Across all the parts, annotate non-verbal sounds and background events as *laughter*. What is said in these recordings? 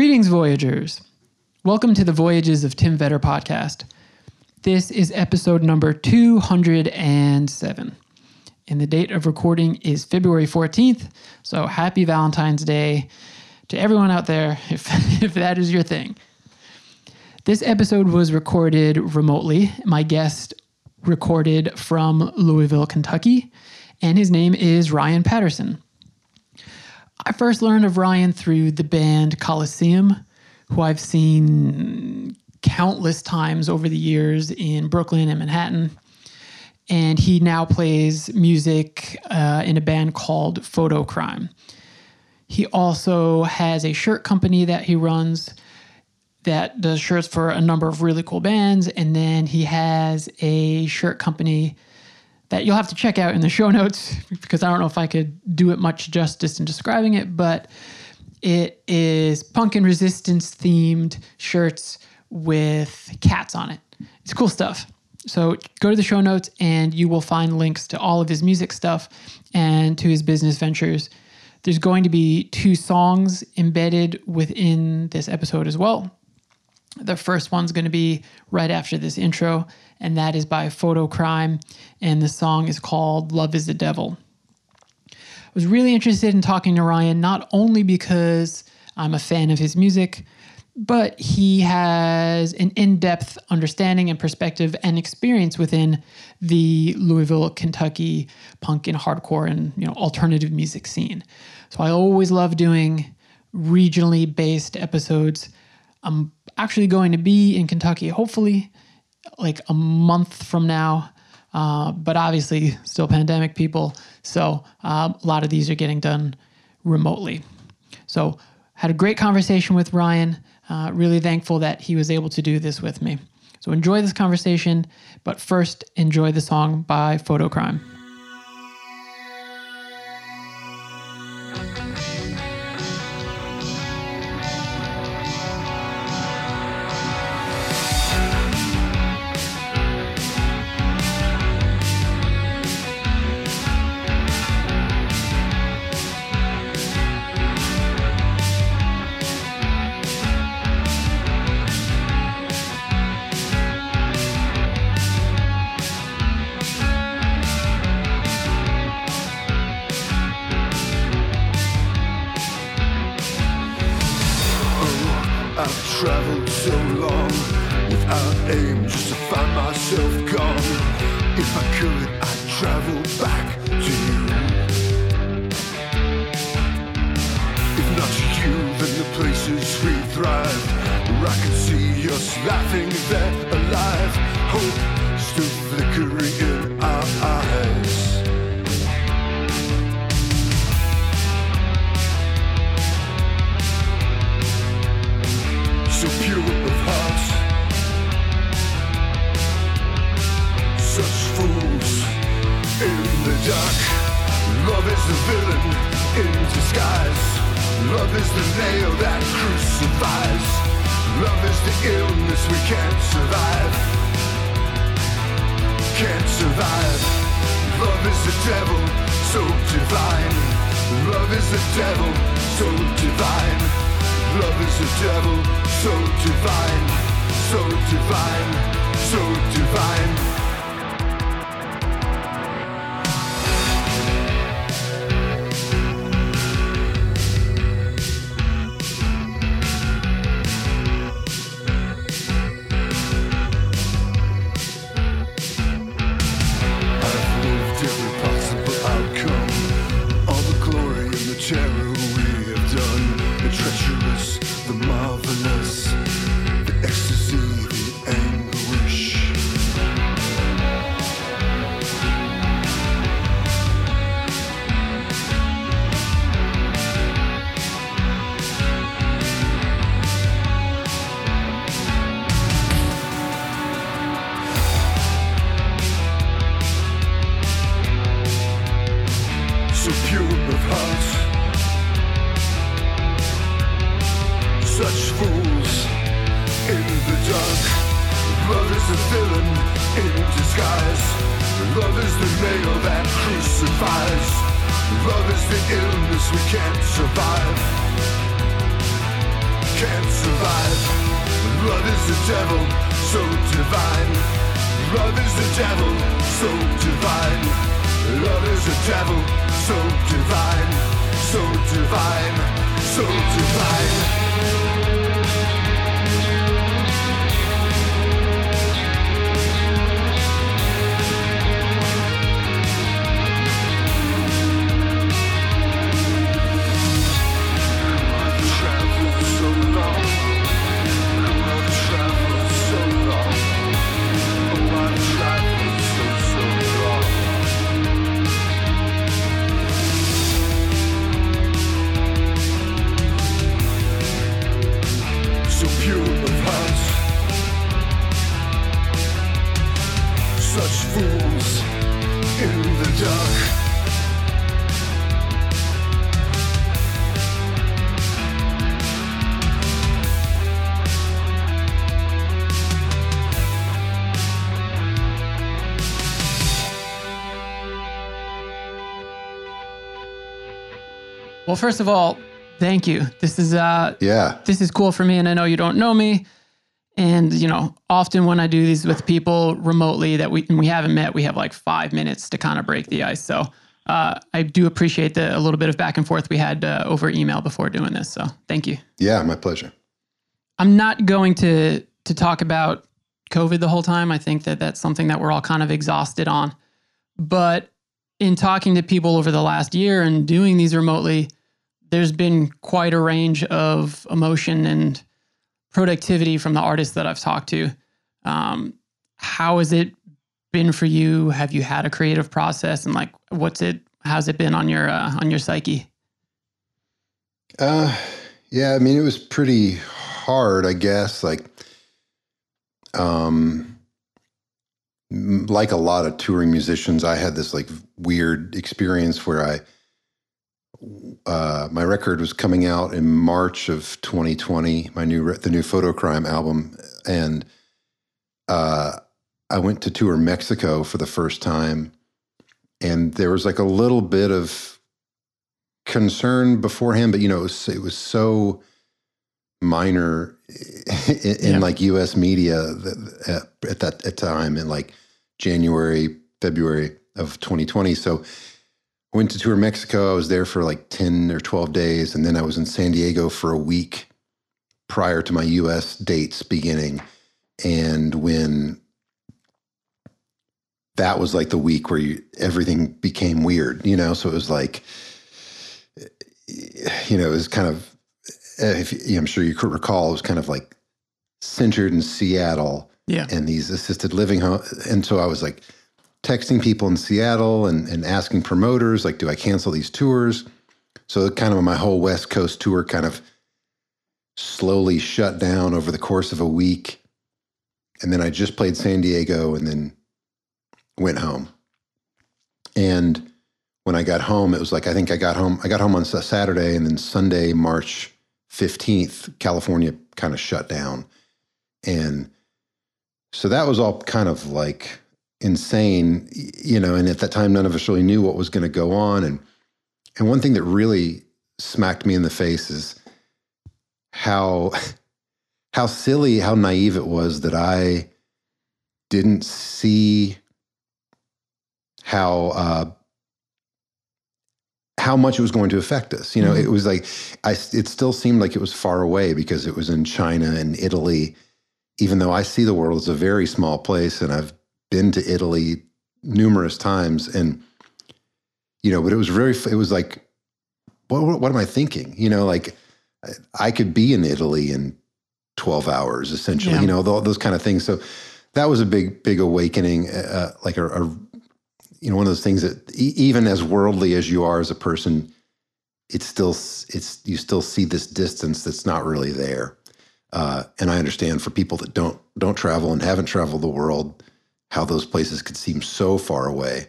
Greetings, Voyagers. Welcome to the Voyages of Tim Vetter podcast. This is episode number 207. And the date of recording is February 14th. So happy Valentine's Day to everyone out there, *laughs* if, if that is your thing. This episode was recorded remotely. My guest recorded from Louisville, Kentucky, and his name is Ryan Patterson. I first learned of Ryan through the band Coliseum, who I've seen countless times over the years in Brooklyn and Manhattan. And he now plays music uh, in a band called Fotocrime. He also has a shirt company that he runs that does shirts for a number of really cool bands. And then he has a shirt company that you'll have to check out in the show notes *laughs* because I don't know if I could do it much justice in describing it, but it is punk and resistance themed shirts with cats on it. It's cool stuff. So go to the show notes and you will find links to all of his music stuff and to his business ventures. There's going to be two songs embedded within this episode as well. The first one's going to be right after this intro, and that is by Fotocrime, and the song is called Love is the Devil. I was really interested in talking to Ryan, not only because I'm a fan of his music, but he has an in depth understanding and perspective and experience within the Louisville, Kentucky punk and hardcore and you know alternative music scene. So I always love doing regionally based episodes. I'm actually going to be in Kentucky, hopefully, like a month from now. Uh, but obviously, still pandemic people. So uh, a lot of these are getting done remotely. So, had a great conversation with Ryan. Uh, really thankful that he was able to do this with me. So, enjoy this conversation, but first, enjoy the song by Photo a villain in disguise. Love is the nail that crucifies. Love is the illness we can't survive. Can't survive. Love is the devil, so divine. Love is the devil, so divine. Love is the devil, so divine, so divine, so divine. So divine. Well, first of all, thank you. This is uh Yeah. this is cool for me and I know you don't know me. And you know, often when I do these with people remotely that we and we haven't met, we have like five minutes to kind of break the ice. So uh, I do appreciate the a little bit of back and forth we had uh, over email before doing this. So thank you. Yeah, my pleasure. I'm not going to to talk about COVID the whole time. I think that that's something that we're all kind of exhausted on. But in talking to people over the last year and doing these remotely, there's been quite a range of emotion and productivity from the artists that I've talked to. Um, how has it been for you? Have you had a creative process, and like, what's it? How's it been on your uh, on your psyche? Uh, yeah, I mean, it was pretty hard, I guess. Like, um, like a lot of touring musicians, I had this like weird experience where I, uh, my record was coming out in March of 2020, my new, re- the new Fotocrime album. And, uh, I went to tour Mexico for the first time. And there was like a little bit of concern beforehand, but you know, it was, it was so minor in, in Yeah. like U.S. media that, at, at that at time in like January, February of 2020. So I went to tour Mexico. I was there for like 10 or 12 days, and then I was in San Diego for a week prior to my U.S. dates beginning. And when that was like the week where you, everything became weird, you know. So it was like, you know, it was kind of, if you- I'm sure you could recall, it was kind of like centered in Seattle Yeah, and these assisted living home. And so I was like texting people in Seattle and, and asking promoters, like, do I cancel these tours? So kind of my whole West Coast tour kind of slowly shut down over the course of a week. And then I just played San Diego and then went home. And when I got home, it was like I think I got home. I got home on Saturday, and then Sunday, March fifteenth, California kind of shut down, and so that was all kind of like insane, you know. And at that time, none of us really knew what was going to go on. And and one thing that really smacked me in the face is how *laughs* how silly, how naive it was that I didn't see how uh, how much it was going to affect us. You know, Mhm. it was like I. It still seemed like it was far away because it was in China and Italy. Even though I see the world as a very small place, and I've been to Italy numerous times, and you know, but it was very. It was like, what? What, what am I thinking? You know, like I- could be in Italy in twelve hours, essentially. Yeah. You know, tho- those kind of things. So that was a big, big awakening. Uh, like a, a you know one of those things that e- even as worldly as you are as a person it's still it's you still see this distance that's not really there uh, and i understand for people that don't don't travel and haven't traveled the world how those places could seem so far away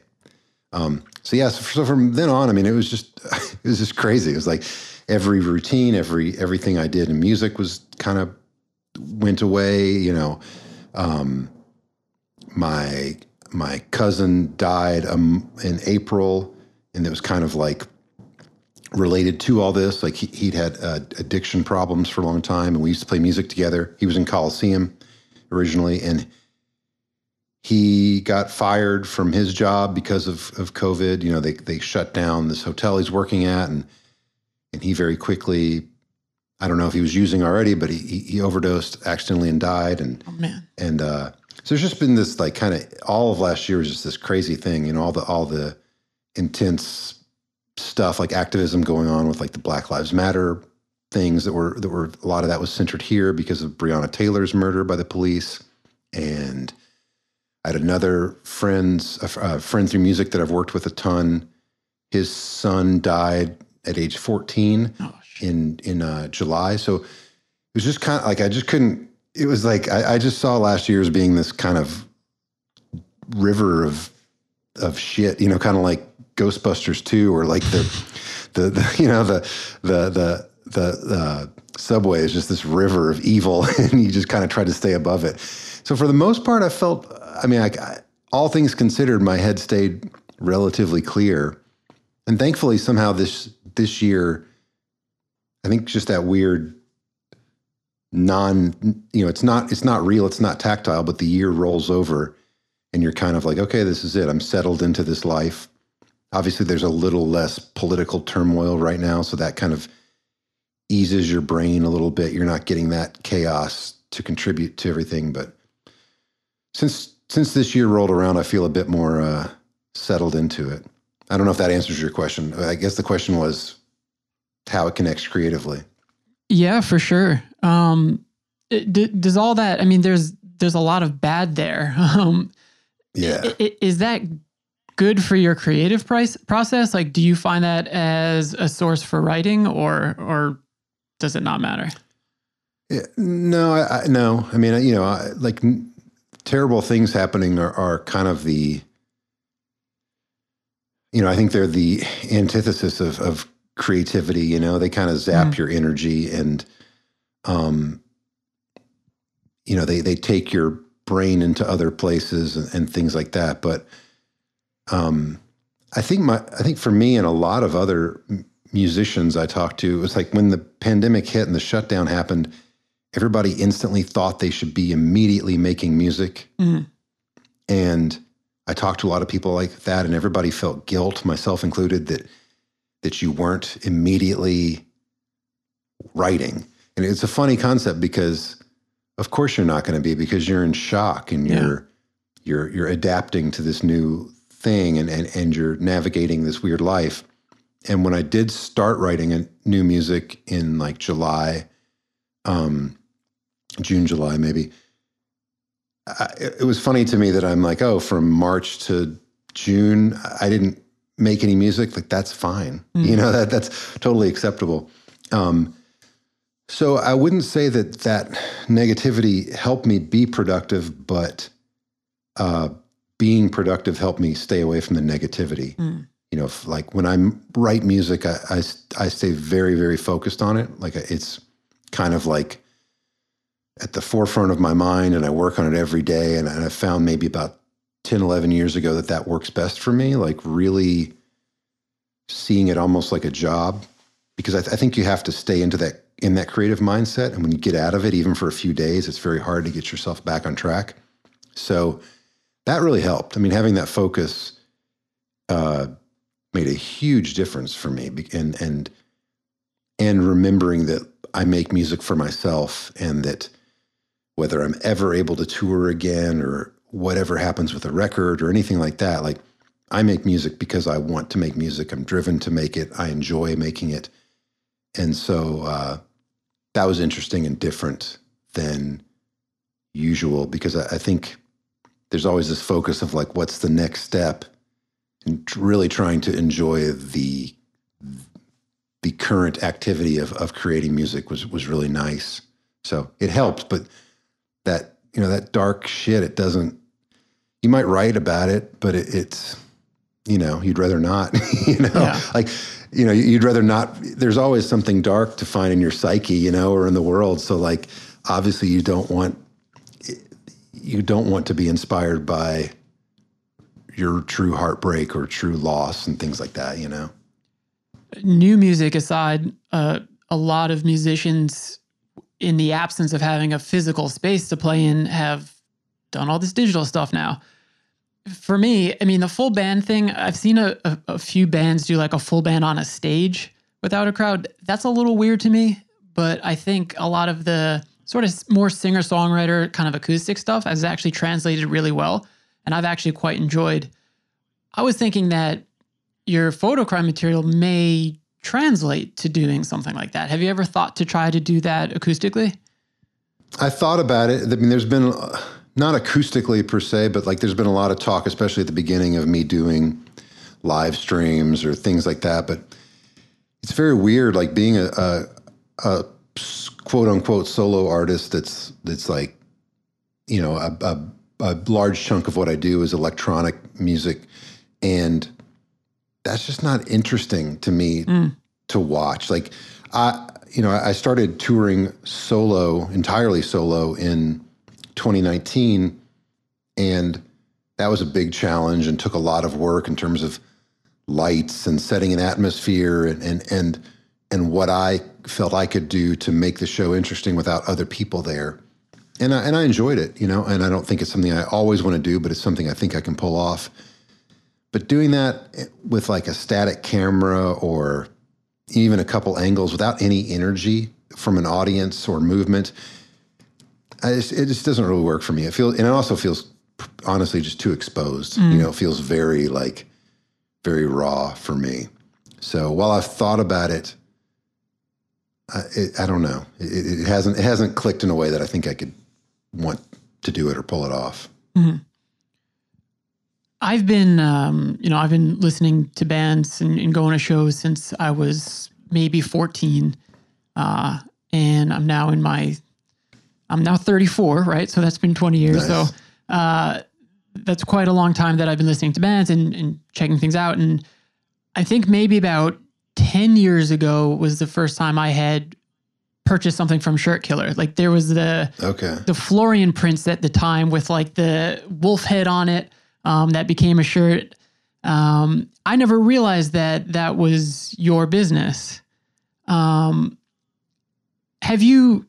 um, so yeah so, so from then on i mean it was just *laughs* it was just crazy it was like every routine every everything i did in music was kind of went away you know um, my my cousin died um, in April, and it was kind of like related to all this. Like he, he'd had uh, addiction problems for a long time, and we used to play music together. He was in Coliseum originally, and he got fired from his job because of, of COVID. You know, they they shut down this hotel he's working at, and and he very quickly, I don't know if he was using already, but he he, he overdosed accidentally and died. And Oh man. and uh, so there's just been this like kind of all of last year was just this crazy thing. You know, all the all the intense stuff like activism going on with like the Black Lives Matter things that were that were a lot of that was centered here because of Breonna Taylor's murder by the police, and I had another friends a, friend through music that I've worked with a ton. His son died at age 14 Oh, in in uh, July, so it was just kind of like I just couldn't. It was like I, I just saw last year as being this kind of river of of shit, you know, kind of like Ghostbusters 2 or like the the, the you know the the the the uh, subway is just this river of evil, *laughs* and you just kind of try to stay above it. So for the most part, I felt. I mean, I, all things considered, my head stayed relatively clear, and thankfully, somehow this this year, I think just that weird non you know it's not it's not real it's not tactile but the year rolls over and you're kind of like okay this is it. I'm settled into this life. Obviously there's a little less political turmoil right now so that kind of eases your brain a little bit. You're not getting that chaos to contribute to everything but since since this year rolled around i feel a bit more uh, settled into it i don't know if that answers your question i guess the question was how it connects creatively Yeah, for sure. Um, it- d- does all that? I mean, there's there's a lot of bad there. *laughs* Um, yeah i- i- is that good for your creative price process? Like, do you find that as a source for writing, or or does it not matter? Yeah, no, I, I, no. I mean, you know, I, like terrible things happening are, are kind of the, you know, I think they're the antithesis of, of creativity. You know, they kind of zap Mm. your energy and, um, you know, they they take your brain into other places and, and things like that. But, um, I think my, I think for me and a lot of other musicians I talked to, it was like when the pandemic hit and the shutdown happened everybody instantly thought they should be immediately making music. Mhm. And I talked to a lot of people like that, and everybody felt guilt, myself included, that that you weren't immediately writing. And it's a funny concept because of course you're not going to be because you're in shock and you're you're you're adapting to this new thing and, and and you're navigating this weird life. And when I did start writing a new music in like July, um, June, July, maybe. I, it was funny to me that I'm like, oh, from March to June, I didn't make any music. Like that's fine, Mm. you know that that's totally acceptable. Um, so I wouldn't say that that negativity helped me be productive, but uh, being productive helped me stay away from the negativity. Mm. You know, if, like when I write music, I, I I stay very very focused on it. Like it's kind of like at the forefront of my mind and I work on it every day. And, I found maybe about 10, 11 years ago that that works best for me, like really seeing it almost like a job. Because I, th- I think you have to stay into that in that creative mindset. And when you get out of it, even for a few days, it's very hard to get yourself back on track. So that really helped. I mean, having that focus uh, made a huge difference for me. And and and remembering that I make music for myself and that whether I'm ever able to tour again or whatever happens with a record or anything like that, like I make music because I want to make music. I'm driven to make it. I enjoy making it. And so uh, that was interesting and different than usual because I, I think there's always this focus of like, what's the next step? And really trying to enjoy the the current activity of of creating music was was really nice. So it helped, but that you know that dark shit, it doesn't. You might write about it, but it, it's you know you'd rather not. *laughs* you know, Yeah. like you know you'd rather not. There's always something dark to find in your psyche, you know, or in the world. So like obviously you don't want you don't want to be inspired by your true heartbreak or true loss and things like that. You know. new music aside, uh, a lot of musicians, in the absence of having a physical space to play in, have done all this digital stuff now. For me, I mean, the full band thing, I've seen a, a, a few bands do like a full band on a stage without a crowd. That's a little weird to me, but I think a lot of the sort of more singer songwriter kind of acoustic stuff has actually translated really well. And I've actually quite enjoyed. I was thinking that your Fotocrime material may translate to doing something like that. Have you ever thought to try to do that acoustically? I thought about it. I mean, there's been not acoustically per se, but like there's been a lot of talk, especially at the beginning of me doing live streams or things like that. But it's very weird, like being a, a, a quote unquote solo artist. That's that's like, you know, a, a, a large chunk of what I do is electronic music, and that's just not interesting to me mm. to watch. Like, I, you know, I started touring solo, entirely solo in 2019, and that was a big challenge and took a lot of work in terms of lights and setting an atmosphere and and and and what I felt I could do to make the show interesting without other people there. And I, and I enjoyed it, you know, and I don't think it's something I always want to do, but it's something I think I can pull off. But doing that with like a static camera or even a couple angles without any energy from an audience or movement, I just, it just doesn't really work for me. It feels, and it also feels honestly just too exposed. You mm. know, it feels very like very raw for me. So while I've thought about it, I, it, I don't know. It, it hasn't it hasn't clicked in a way that I think I could want to do it or pull it off. Mm-hmm. I've been, um, you know, I've been listening to bands and, and going to shows since I was maybe 14. Uh, and I'm now in my, I'm now 34, right? So that's been 20 years. Nice. So uh, that's quite a long time that I've been listening to bands and, and checking things out. And I think maybe about 10 years ago was the first time I had purchased something from Shirt Killer. Like there was the, Okay. the Florian prints at the time with like the wolf head on it um, that became a shirt. Um, I never realized that that was your business. Um, have you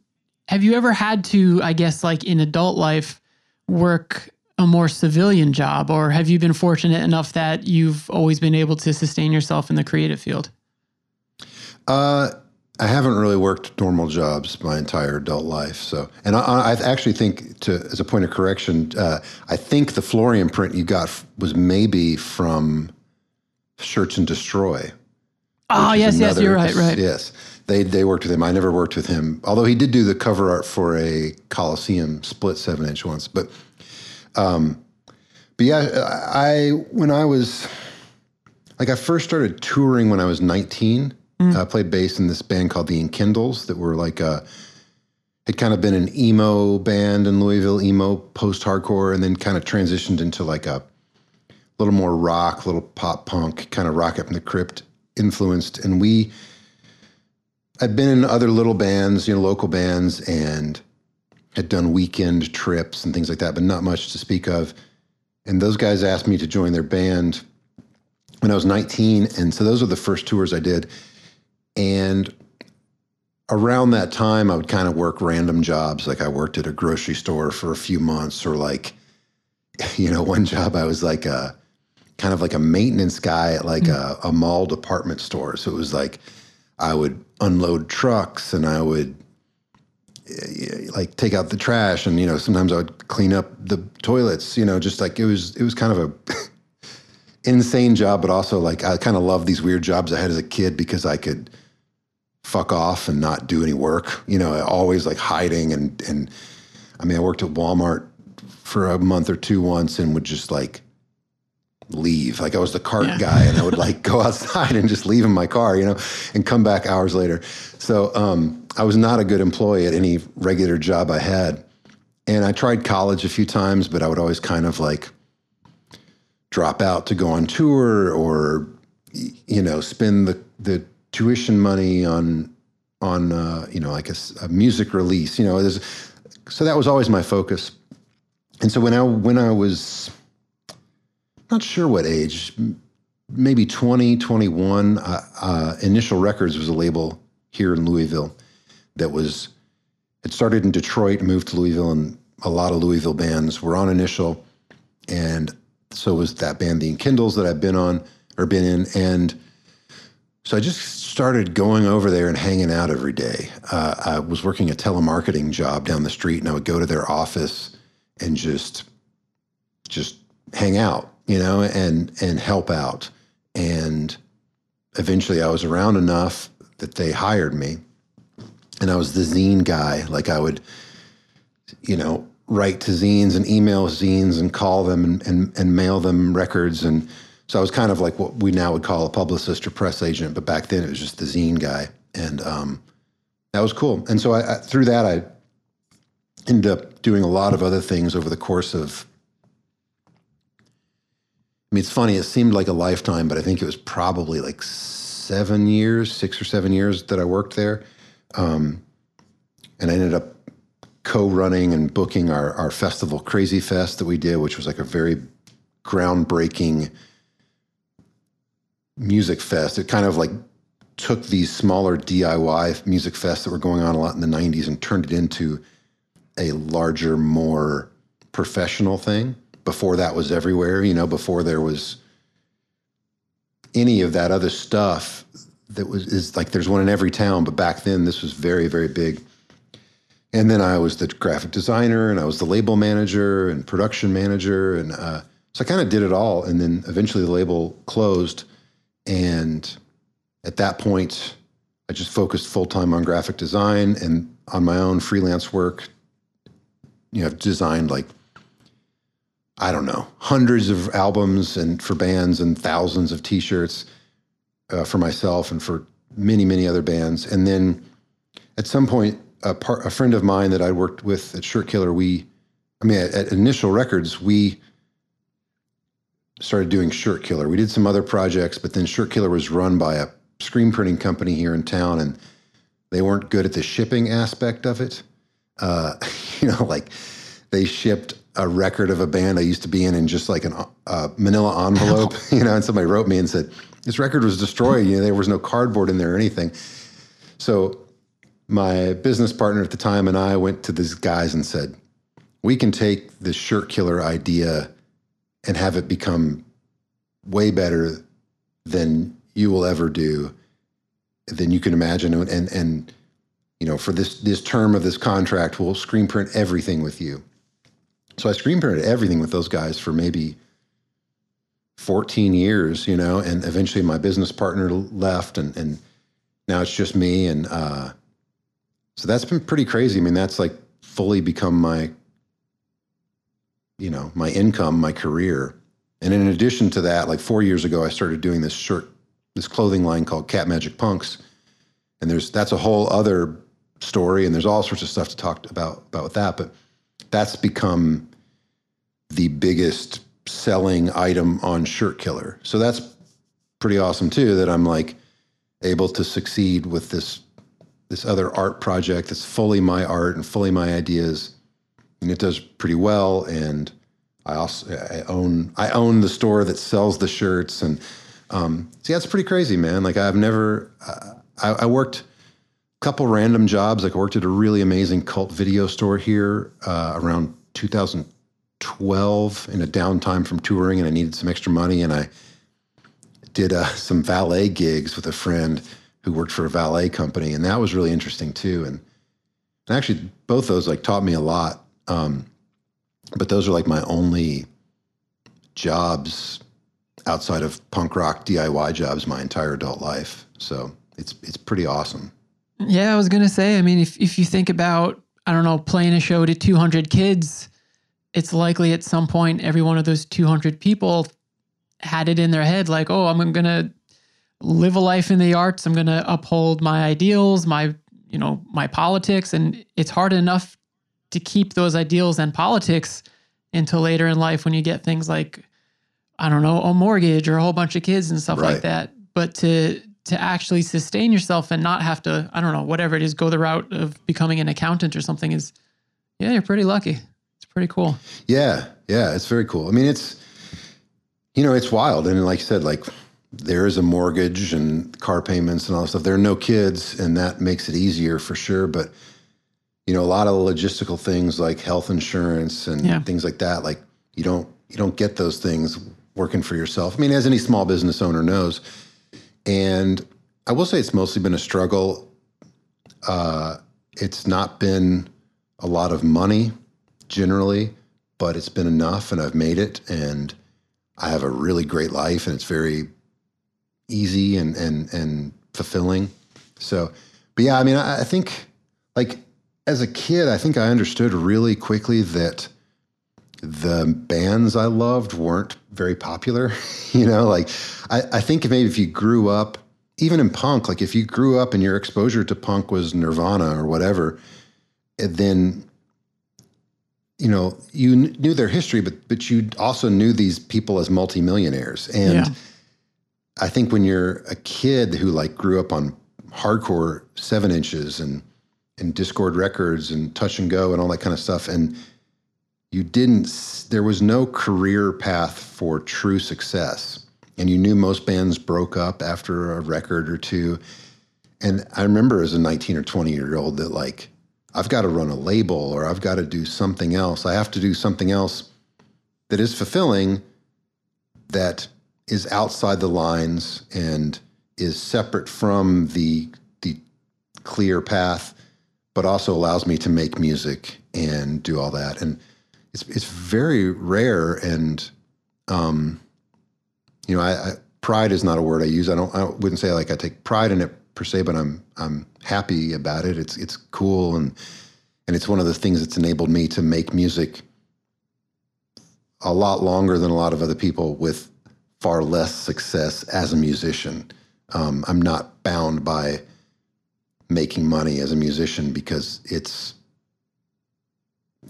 have you ever had to, I guess, like in adult life, work a more civilian job, or have you been fortunate enough that you've always been able to sustain yourself in the creative field? Uh, I haven't really worked normal jobs my entire adult life. So, and I, I actually think, to as a point of correction, uh, I think the Florian print you got f- was maybe from Search and Destroy. Oh yes, yes, you're right, right. Yes, they they worked with him. I never worked with him, although he did do the cover art for a Coliseum split seven inch once. But, um, but yeah, I when I was like I first started touring when I was 19. Mm. Uh, I played bass in this band called the Enkindels that were like a had kind of been an emo band in Louisville, emo post hardcore, and then kind of transitioned into like a little more rock, little pop punk, kind of rock up in the crypt influenced. And we I'd been in other little bands, you know, local bands, and had done weekend trips and things like that, but not much to speak of. And those guys asked me to join their band when I was 19. And so those were the first tours I did. And around that time, I would kind of work random jobs. Like I worked at a grocery store for a few months, or like, *laughs* you know, one job I was like a kind of like a maintenance guy at like a, a mall department store. So it was like I would unload trucks and I would eh, like take out the trash and you know sometimes I would clean up the toilets. You know, just like it was it was kind of a *laughs* insane job, but also like I kind of loved these weird jobs I had as a kid because I could fuck off and not do any work. You know, always like hiding and and I mean I worked at Walmart for a month or two once and would just like leave. Like I was the cart Yeah. guy and I would like go *laughs* outside and just leave in my car, you know, and come back hours later. So um, I was not a good employee at any regular job I had. And I tried college a few times, but I would always kind of like drop out to go on tour or you know spend the the tuition money on on uh, you know like a, a music release you know so that was always my focus and so when I when I was not sure what age maybe 20, 21, uh, uh, Initial Records was a label here in Louisville that was, it started in Detroit, moved to Louisville, and a lot of Louisville bands were on Initial. And so was that band, The Enkindels, that I've been on or been in. And so I just started going over there and hanging out every day. Uh, I was working a telemarketing job down the street, and I would go to their office and just, just hang out, you know, and and help out. And eventually, I was around enough that they hired me, and I was the zine guy. Like I would, you know, write to zines and email zines and call them and, and, and mail them records and so I was kind of like what we now would call a publicist or press agent, but back then it was just the zine guy, and um, that was cool. And so I, I, through that, I ended up doing a lot of other things over the course of. I mean, it's funny. It seemed like a lifetime, but I think it was probably like seven years, six or seven years that I worked there, um, and I ended up co-running and booking our our festival, Krazyfest, that we did, which was like a very groundbreaking music fest. It kind of like took these smaller DIY music fests that were going on a lot in the 90s and turned it into a larger, more professional thing. Before that was everywhere, you know, before there was any of that other stuff that was is like there's one in every town, but back then this was very, very big. And then I was the graphic designer and I was the label manager and production manager. And uh, so I kind of did it all. And then eventually the label closed and at that point, I just focused full time on graphic design and on my own freelance work. You know, I've designed like, I don't know, hundreds of albums and for bands and thousands of t shirts uh, for myself and for many, many other bands. And then at some point, a, part, a friend of mine that I worked with at Shirt Killer, we, I mean, at, at Initial Records, we started doing Shirt Killer. We did some other projects, but then Shirt Killer was run by a screen printing company here in town, and they weren't good at the shipping aspect of it. Uh, *laughs* you know, like they shipped a record of a band I used to be in in just like a uh, manila envelope, *laughs* you know, and somebody wrote me and said, this record was destroyed. You know, there was no cardboard in there or anything. So my business partner at the time and I went to these guys and said, we can take this shirt killer idea and have it become way better than you will ever do than you can imagine. And and, you know for this this term of this contract we'll screen print everything with you. So i screen printed everything with those guys for maybe 14 years you know and eventually my business partner left and and now it's just me and uh so that's been pretty crazy. I mean that's like fully become my you know, my income, my career. And in addition to that, like four years ago, I started doing this shirt, this clothing line called Cat Magic Punks. And there's that's a whole other story, and there's all sorts of stuff to talk about about with that. But that's become the biggest selling item on Shirt Killer. So that's pretty awesome too. That I'm like able to succeed with this this other art project that's fully my art and fully my ideas and it does pretty well. And I also I own I own the store that sells the shirts, and um, see that's pretty crazy, man. Like I've never uh, I, I, worked a couple random jobs. Like I worked at a really amazing cult video store here uh, around 2012 in a downtime from touring, and I needed some extra money, and I did uh, *laughs* some valet gigs with a friend who worked for a valet company, and that was really interesting too. And, and actually, both those like taught me a lot um, but those are like my only jobs outside of punk rock DIY jobs my entire adult life. So it's it's pretty awesome. Yeah, I was gonna say. I mean, if if you think about, I don't know, playing a show to 200 kids, it's likely at some point every one of those 200 people had it in their head, like, oh, I'm gonna live a life in the arts. I'm gonna uphold my ideals, my you know my politics, and it's hard enough to keep those ideals and politics until later in life when you get things like I don't know, a mortgage or a whole bunch of kids and stuff right. like that. But to to actually sustain yourself and not have to, I don't know, whatever it is, go the route of becoming an accountant or something is yeah, you're pretty lucky. It's pretty cool. Yeah, yeah, it's very cool. I mean, it's you know, it's wild. And like I said, like there is a mortgage and car payments and all that stuff. There are no kids, and that makes it easier for sure. But you know, a lot of logistical things like health insurance and Yeah. things like that, like you don't you don't get those things working for yourself. I mean, as any small business owner knows. And I will say it's mostly been a struggle. Uh, it's not been a lot of money generally, but it's been enough and I've made it and I have a really great life and it's very easy and and and fulfilling. So, but yeah, I mean, I, I think like as a kid, I think I understood really quickly that the bands I loved weren't very popular. *laughs* you know, like I, I think maybe if you grew up, even in punk, like if you grew up and your exposure to punk was Nirvana or whatever, eh, then you know you kn- knew their history, but but you also knew these people as multimillionaires. And Yeah. I think when you're a kid who like grew up on hardcore seven inches and and Dischord records and touch and go and all that kind of stuff, and you didn't there was no career path for true success. And you knew most bands broke up after a record or two. And i remember as a 19 or 20 year old that like i've got to run a label or i've got to do something else. I have to do something else that is fulfilling that is outside the lines and is separate from the the clear path but also allows me to make music and do all that. And it's it's very rare and um you know I, I pride is not a word I use. I don't I wouldn't say like I take pride in it per se but I'm I'm happy about it. It's it's cool and and it's one of the things that's enabled me to make music a lot longer than a lot of other people with far less success as a musician. Um, I'm not bound by making money as a musician because it's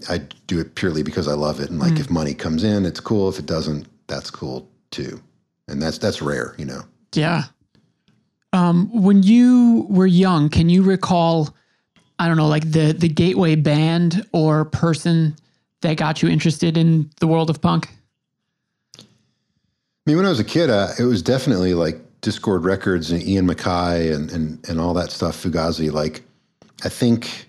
I do it purely because I love it. And like if money comes in, it's cool. If it doesn't, that's cool too. And that's that's rare, you know. Yeah. Um, when you were young, can you recall, I don't know, like the the gateway band or person that got you interested in the world of punk? I mean, when I was a kid, uh, it was definitely like Dischord Records and Ian MacKaye and and and all that stuff. Fugazi, like I think,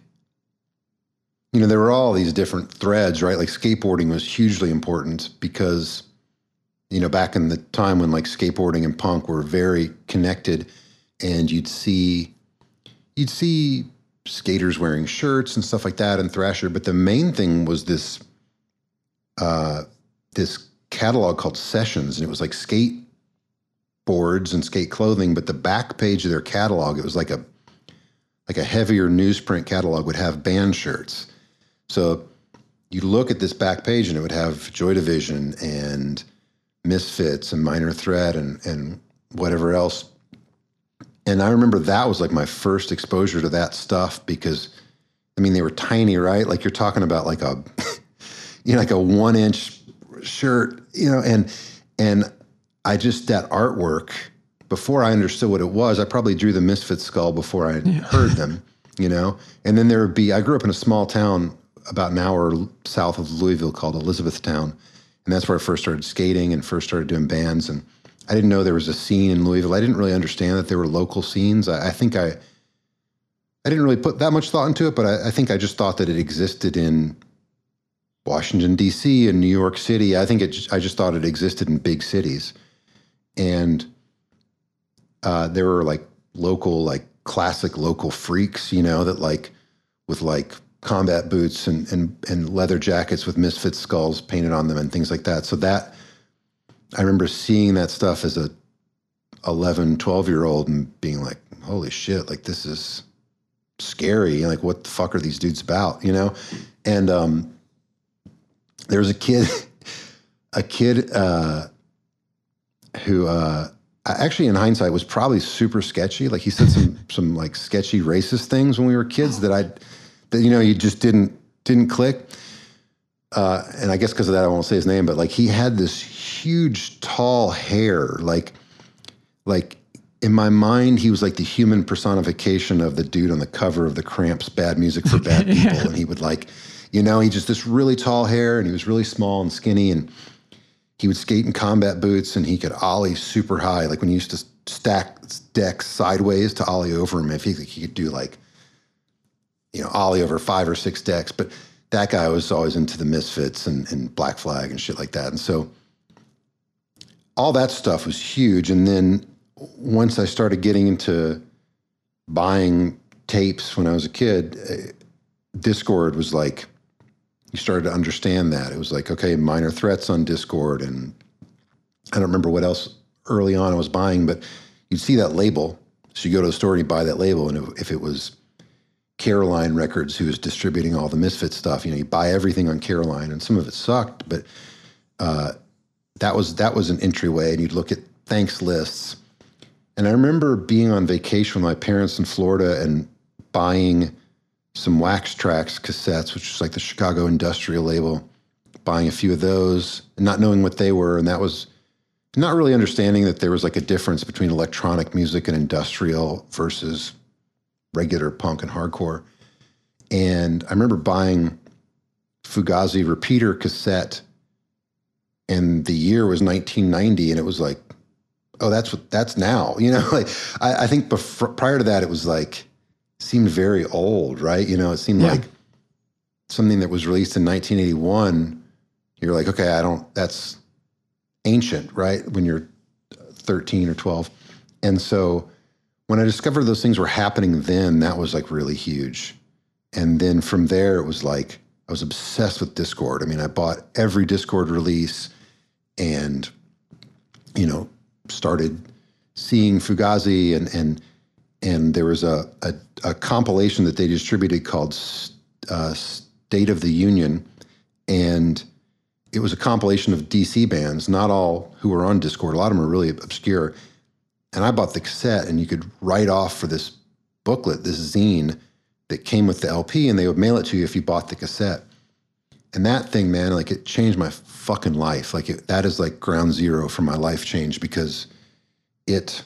you know, there were all these different threads, right? Like skateboarding was hugely important because, you know, back in the time when like skateboarding and punk were very connected, and you'd see, you'd see skaters wearing shirts and stuff like that and Thrasher, but the main thing was this, uh, this catalog called Sessions, and it was like skate boards and skate clothing. But the back page of their catalog, it was like a like a heavier newsprint catalog would have band shirts. So you look at this back page, and it would have Joy Division and Misfits and Minor Threat and and whatever else. And I remember that was like my first exposure to that stuff because, I mean, they were tiny, right? Like you're talking about like a, *laughs* you know, like a one inch shirt, you know, and and I just that artwork before I understood what it was, I probably drew the Misfit skull before I heard them, *laughs* you know. And then there would be I grew up in a small town about an hour south of Louisville called Elizabethtown, and that's where I first started skating and first started doing bands. And I didn't know there was a scene in Louisville. I didn't really understand that there were local scenes. I, I think I I didn't really put that much thought into it, but I, I think I just thought that it existed in Washington D.C. and New York City. I think it. I just thought it existed in big cities, and uh, there were like local, like classic local freaks, you know, that like with like combat boots and and and leather jackets with misfit skulls painted on them and things like that. So that I remember seeing that stuff as a 11, 12 year old and being like, holy shit, like this is scary. Like, what the fuck are these dudes about? You know? And um, there was a kid, *laughs* a kid uh, who uh, actually, in hindsight, was probably super sketchy. Like he said some *laughs* some like sketchy racist things when we were kids that I that you know you just didn't didn't click. Uh, and I guess because of that, I won't say his name, but like he had this huge, tall hair, like like in my mind, he was like the human personification of the dude on the cover of the Cramps "Bad Music for Bad *laughs* People," and he would like, you know, he just this really tall hair, and he was really small and skinny, and he would skate in combat boots and he could ollie super high. Like when he used to stack decks sideways to ollie over him, if he, he could do like, you know, ollie over five or six decks. But that guy was always into the Misfits and, and Black Flag and shit like that. And so all that stuff was huge. And then once I started getting into buying tapes when I was a kid, eh, Dischord was like, you started to understand that. It was like, okay, minor threats on Dischord. And I don't remember what else early on I was buying, but you'd see that label. So you go to the store and you buy that label. And if, it was Caroline Records who was distributing all the Misfit stuff, you know, you buy everything on Caroline and some of it sucked, but uh, that was that was an entryway and you'd look at thanks lists. And I remember being on vacation with my parents in Florida and buying some Wax Trax cassettes, which was like the Chicago industrial label, buying a few of those and not knowing what they were. And that was not really understanding that there was like a difference between electronic music and industrial versus regular punk and hardcore. And I remember buying Fugazi repeater cassette and the year was 1990 and it was like oh that's what that's now *laughs* you know like i, I think before, prior to that it was like seemed very old right? You know it seemed Yeah. like something that was released in 1981 you're like okay i don't that's ancient right? When you're 13 or 12 and so when i discovered those things were happening then that was like really huge. And then from there it was like i was obsessed with dischord. I mean i bought every dischord release and you know started seeing fugazi and and and there was a a, a compilation that they distributed called uh, state of the union. And it was a compilation of dc bands not all who were on dischord. A lot of them are really obscure. And i bought the cassette and you could write off for this booklet this zine that came with the lp and they would mail it to you if you bought the cassette. And that thing, man, like it changed my fucking life. Like it, that is like ground zero for my life change because it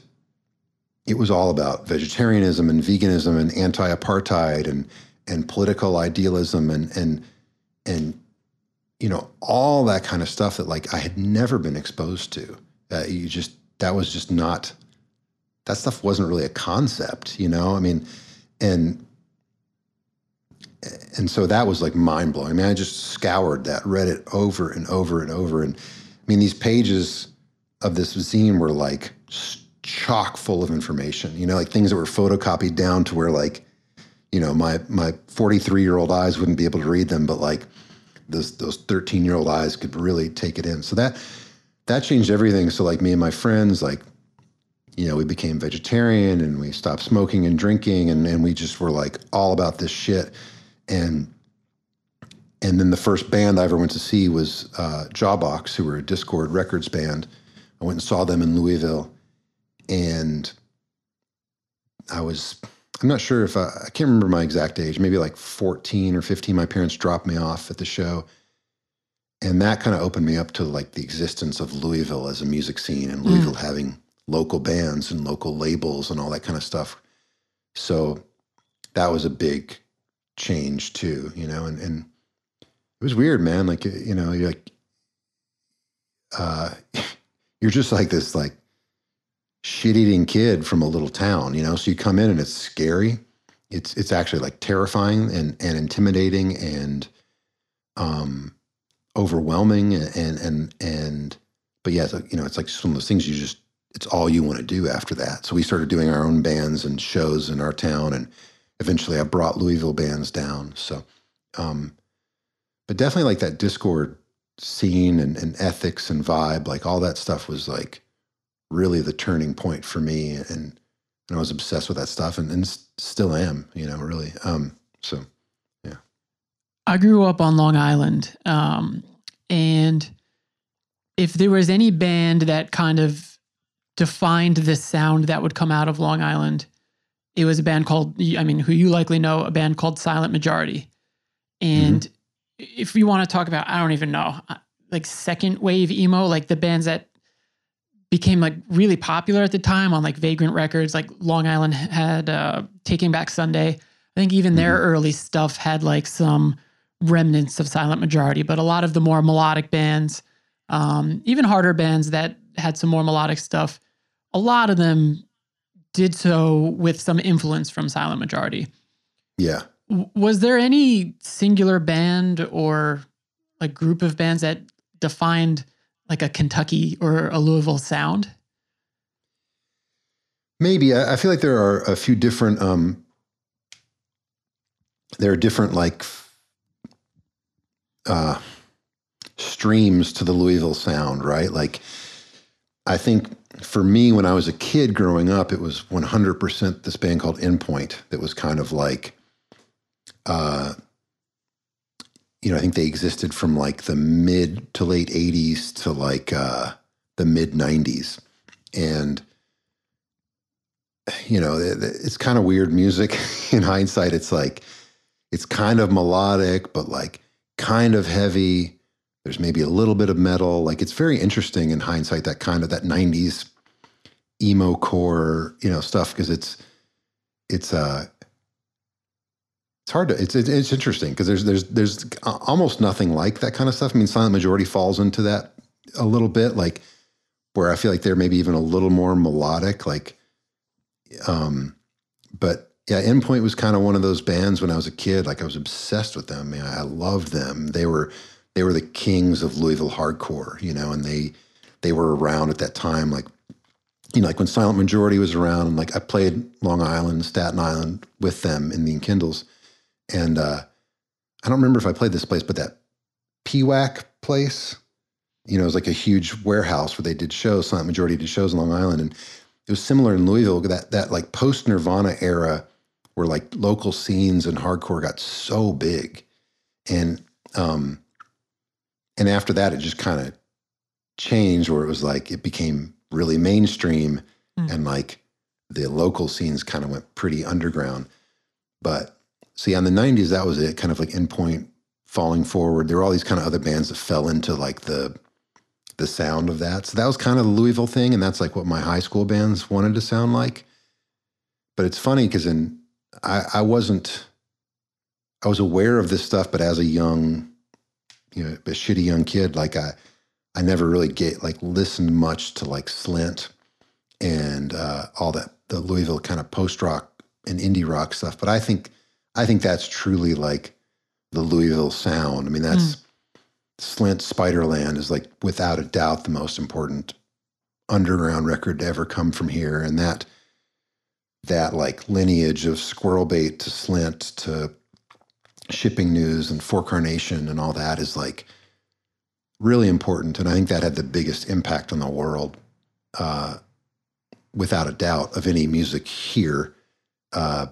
it was all about vegetarianism and veganism and anti-apartheid and and political idealism and and and you know all that kind of stuff that like I had never been exposed to. Uh, you just that was just not that stuff wasn't really a concept, you know. I mean, and and so that was like mind blowing. I mean, I just scoured that, read it over and over and over. And I mean, these pages of this zine were like s- chock full of information, you know, like things that were photocopied down to where like, you know, my my 43 year old eyes wouldn't be able to read them, but like those those 13 year old eyes could really take it in. So that that changed everything. So like me and my friends, like, you know, we became vegetarian and we stopped smoking and drinking and, and we just were like all about this shit and and then the first band I ever went to see was uh, Jawbox, who were a Dischord Records band. I went and saw them in Louisville, and I was I'm not sure if I, I can't remember my exact age, maybe like 14 or 15. My parents dropped me off at the show, and that kind of opened me up to like the existence of Louisville as a music scene and Louisville having local bands and local labels and all that kind of stuff. So that was a big change too, you know, and, and it was weird, man. Like, you know, you're like, uh, *laughs* you're just like this, like shit eating kid from a little town, you know? So you come in and it's scary. It's, it's actually like terrifying and, and intimidating and, um, overwhelming and, and, and, but yeah, you know, it's like some of those things you just, it's all you want to do after that. So we started doing our own bands and shows in our town and, eventually I brought Louisville bands down. So, um, but definitely like that Dischord scene and, and ethics and vibe, like all that stuff was like really the turning point for me. And, and I was obsessed with that stuff and, and still am, you know, really. Um, so yeah. I grew up on Long Island, um, and if there was any band that kind of defined the sound that would come out of Long Island, it was a band called, I mean, who you likely know, a band called Silent Majority. And if you want to talk about, I don't even know, uh, like second wave emo, like the bands that became like really popular at the time on like Vagrant Records, like Long Island had uh, Taking Back Sunday. I think even their early stuff had like some remnants of Silent Majority, but a lot of the more melodic bands um, even harder bands that had some more melodic stuff. A lot of them did so with some influence from Silent Majority. Yeah. W- Was there any singular band or like group of bands that defined like a Kentucky or a Louisville sound? Maybe I, I feel like there are a few different. Um, there are different like uh, streams to the Louisville sound, right? Like, I think for me, when I was a kid growing up, it was 100% this band called Endpoint that was kind of like, uh, you know, I think they existed from like the mid to late 80s to like uh, the mid 90s. And you know, it's kind of weird music *laughs* in hindsight. It's like, it's kind of melodic, but like kind of heavy. There's maybe a little bit of metal. Like it's very interesting in hindsight, that kind of that 90s emo core, you know, stuff. Cause it's, it's, uh, it's hard to, it's, it's, it's interesting because there's, there's, there's almost nothing like that kind of stuff. I mean, Silent Majority falls into that a little bit, like where I feel like they're maybe even a little more melodic, like, um, but yeah, Endpoint was kind of one of those bands when I was a kid. Like I was obsessed with them. Man, I loved them. They were they were the kings of Louisville hardcore, you know, and they they were around at that time. Like you know, like when Silent Majority was around, and like I played Long Island, Staten Island with them in the Enkindels, and uh, I don't remember if I played this place, but that PWAC place, you know, it was like a huge warehouse where they did shows. Silent Majority did shows in Long Island, and it was similar in Louisville. That that like post Nirvana era, where like local scenes and hardcore got so big, and um, and after that, it just kind of changed, where it was like it became really mainstream, Mm. and like the local scenes kind of went pretty underground. But see, on the '90s, that was it. Kind of like Endpoint, Falling Forward. There were all these kind of other bands that fell into like the the sound of that. So that was kind of the Louisville thing, and that's like what my high school bands wanted to sound like. But it's funny because in I, I wasn't I was aware of this stuff, but as a young, you know, a shitty young kid, like I I never really get like listened much to like Slint and uh, all that the Louisville kind of post rock and indie rock stuff. But I think I think that's truly like the Louisville sound. I mean, that's Slint Spiderland is like without a doubt the most important underground record to ever come from here, and that that like lineage of Squirrel Bait to Slint to Shipping News and For Carnation and all that is like really important, and I think that had the biggest impact on the world, uh, without a doubt, of any music here. Uh,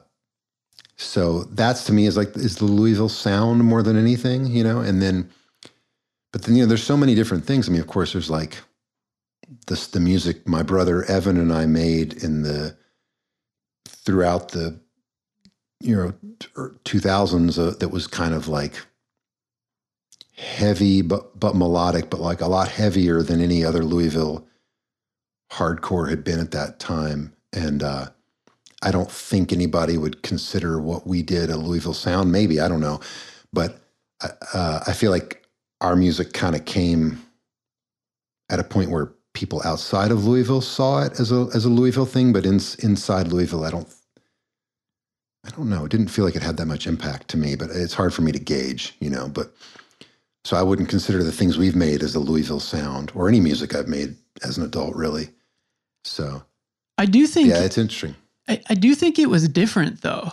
so that's to me is like is the Louisville sound more than anything, you know, and then but then you know there's so many different things. I mean of course there's like this the music my brother evan and i made in the throughout the you know er, 2000s uh, that was kind of like heavy but but melodic but like a lot heavier than any other louisville hardcore had been at that time. And uh i don't think anybody would consider what we did a louisville sound maybe i don't know but uh, i feel like our music kind of came at a point where people outside of Louisville saw it as a as a Louisville thing, but in, inside Louisville, I don't. I don't know. It didn't feel like it had that much impact to me, but it's hard for me to gauge, you know. But so I wouldn't consider the things we've made as a Louisville sound or any music I've made as an adult, really. So I do think yeah, it's interesting. I, I do think it was different though.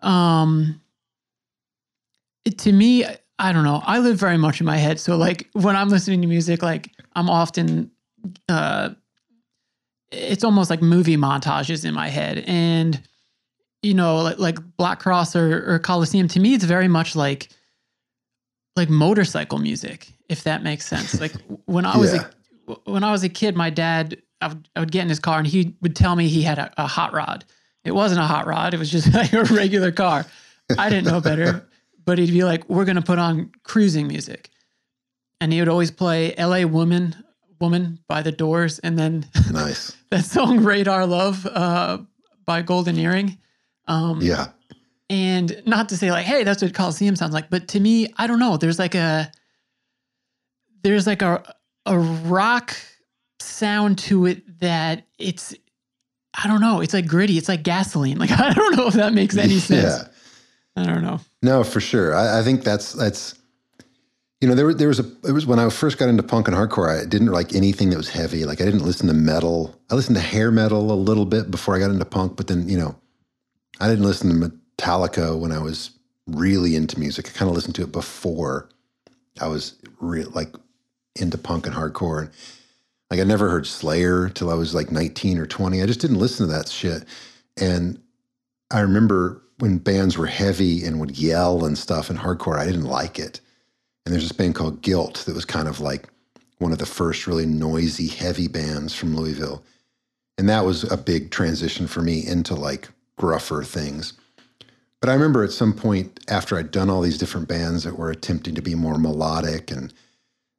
Um, it, to me, I don't know. I live very much in my head. So like when I'm listening to music, like I'm often, uh, it's almost like movie montages in my head. And, you know, like, like Black Cross or, or Coliseum, to me, it's very much like, like motorcycle music, if that makes sense. Like *laughs* when I was Yeah. a, when I was a kid, my dad, I would, I would get in his car and he would tell me he had a, a hot rod. It wasn't a hot rod. It was just *laughs* like a regular car. I didn't know better, *laughs* but he'd be like, "We're gonna put on cruising music," and he would always play "L.A. Woman," "Woman" by The Doors, and then *laughs* Nice. that song "Radar Love" uh, by Golden Earring. Um, Yeah. and not to say like, hey, that's what Coliseum sounds like, but to me, I don't know. There's like a there's like a a rock sound to it that it's I don't know. It's like gritty. It's like gasoline. *laughs* Like I don't know if that makes any sense. Yeah. I don't know. No, for sure. I, I think that's that's you know there was there was a it was when I first got into punk and hardcore. I didn't like anything that was heavy. Like I didn't listen to metal. I listened to hair metal a little bit before I got into punk, but then you know I didn't listen to Metallica when I was really into music. I kind of listened to it before I was real like into punk and hardcore. And like I never heard Slayer till I was like 19 or 20. I just didn't listen to that shit. And I remember when bands were heavy and would yell and stuff and hardcore, I didn't like it. And there's this band called Guilt that was kind of like one of the first really noisy, heavy bands from Louisville. And that was a big transition for me into like gruffer things. But I remember at some point after I'd done all these different bands that were attempting to be more melodic and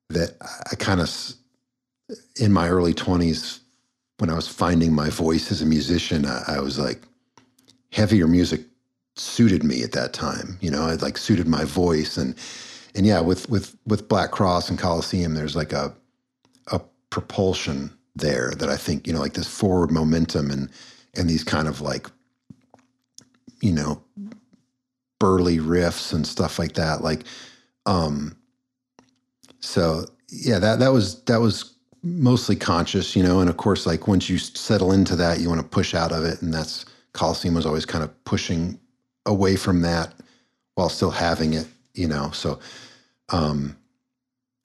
that I kind of, in my early 20s, when I was finding my voice as a musician, I, I was like, heavier music suited me at that time. You know, it like suited my voice and and yeah, with with with Black Cross and Coliseum, there's like a a propulsion there that I think you know, like this forward momentum and and these kind of like you know burly riffs and stuff like that. Like, um, so yeah, that that was that was mostly conscious, you know, and of course, like once you settle into that, you want to push out of it, and that's Coliseum was always kind of pushing away from that while still having it, you know. So, um,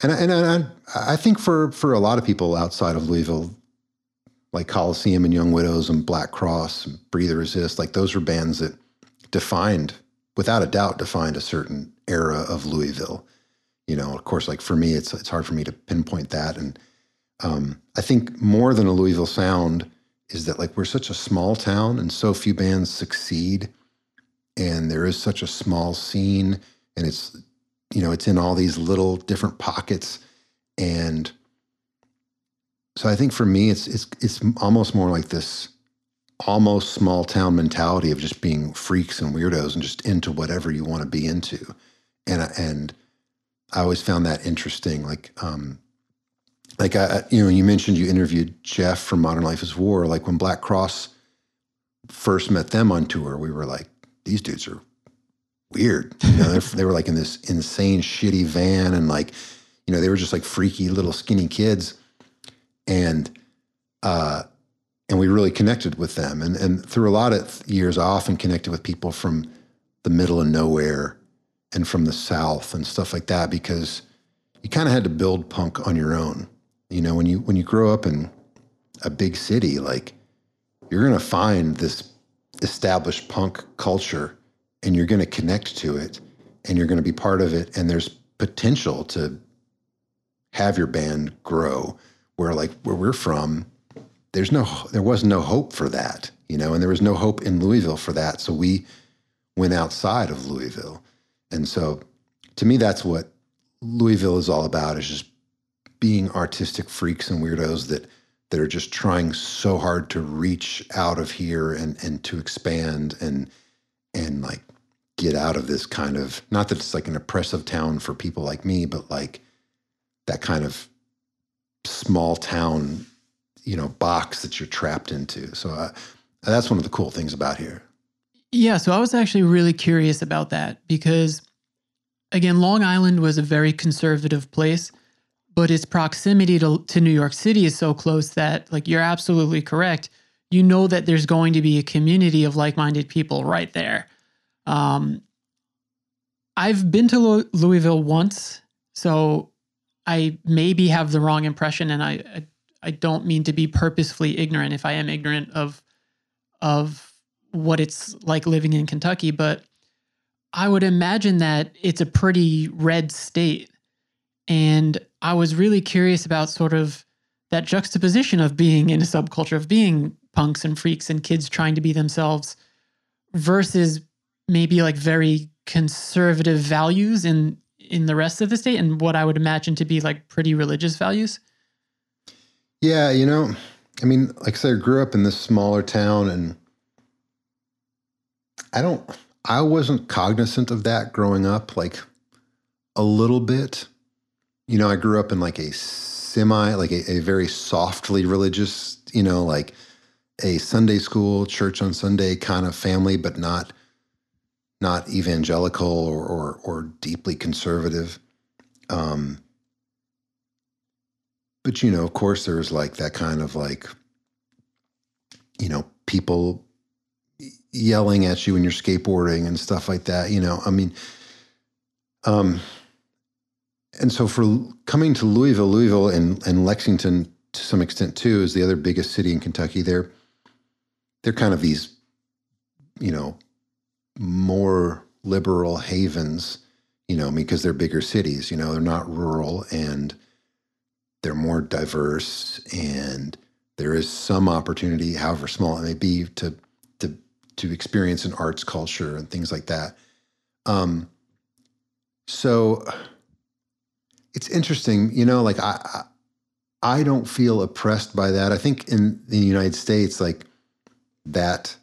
and and I, I think for for a lot of people outside of Louisville, like Coliseum and Young Widows and Black Cross, and Breather Resist, like those were bands that defined, without a doubt, defined a certain era of Louisville. You know, of course, like for me, it's it's hard for me to pinpoint that, and um, I think more than a Louisville sound is that like we're such a small town and so few bands succeed and there is such a small scene and it's you know it's in all these little different pockets and so i think for me it's it's it's almost more like this almost small town mentality of just being freaks and weirdos and just into whatever you want to be into and and i always found that interesting like um like I, you know, you mentioned you interviewed Jeff from Modern Life is War. Like when Black Cross first met them on tour, we were like, these dudes are weird. You know, they were like in this insane, shitty van, and like, you know, they were just like freaky little skinny kids, and uh, and we really connected with them. And and through a lot of years, I often connected with people from the middle of nowhere and from the south and stuff like that because you kind of had to build punk on your own you know, when you when you grow up in a big city, like you're gonna find this established punk culture and you're gonna connect to it and you're gonna be part of it. And there's potential to have your band grow where like where we're from, there's no there was no hope for that, you know, and there was no hope in Louisville for that. So we went outside of Louisville. And so to me that's what Louisville is all about is just being artistic freaks and weirdos that that are just trying so hard to reach out of here and and to expand and and like get out of this kind of not that it's like an oppressive town for people like me but like that kind of small town you know box that you're trapped into. So uh, that's one of the cool things about here. Yeah so i was actually really curious about that because again long island was a very conservative place but its proximity to, to New York City is so close that, like, you're absolutely correct. You know that there's going to be a community of like minded people right there. Um, I've been to Louisville once, so I maybe have the wrong impression, and I, I, I don't mean to be purposefully ignorant if I am ignorant of of what it's like living in Kentucky, but I would imagine that it's a pretty red state. And I was really curious about sort of that juxtaposition of being in a subculture, of being punks and freaks and kids trying to be themselves versus maybe like very conservative values in in the rest of the state and what I would imagine to be like pretty religious values. Yeah, you know, I mean, like I said, I grew up in this smaller town and I don't I wasn't cognizant of that growing up, like a little bit you know, I grew up in like a semi like a, a very softly religious, you know, like a Sunday school, church on Sunday kind of family, but not not evangelical or or, or deeply conservative. Um, but you know, of course, there's like that kind of like, you know, people yelling at you when you're skateboarding and stuff like that. You know, I mean, um, and so for coming to Louisville, Louisville and, and Lexington to some extent too is the other biggest city in Kentucky. They're they're kind of these, you know, more liberal havens, you know, because they're bigger cities. You know, they're not rural and they're more diverse and there is some opportunity, however small it may be, to to to experience an arts culture and things like that. Um, so it's interesting, you know, like I, I don't feel oppressed by that. I think in the United States, like that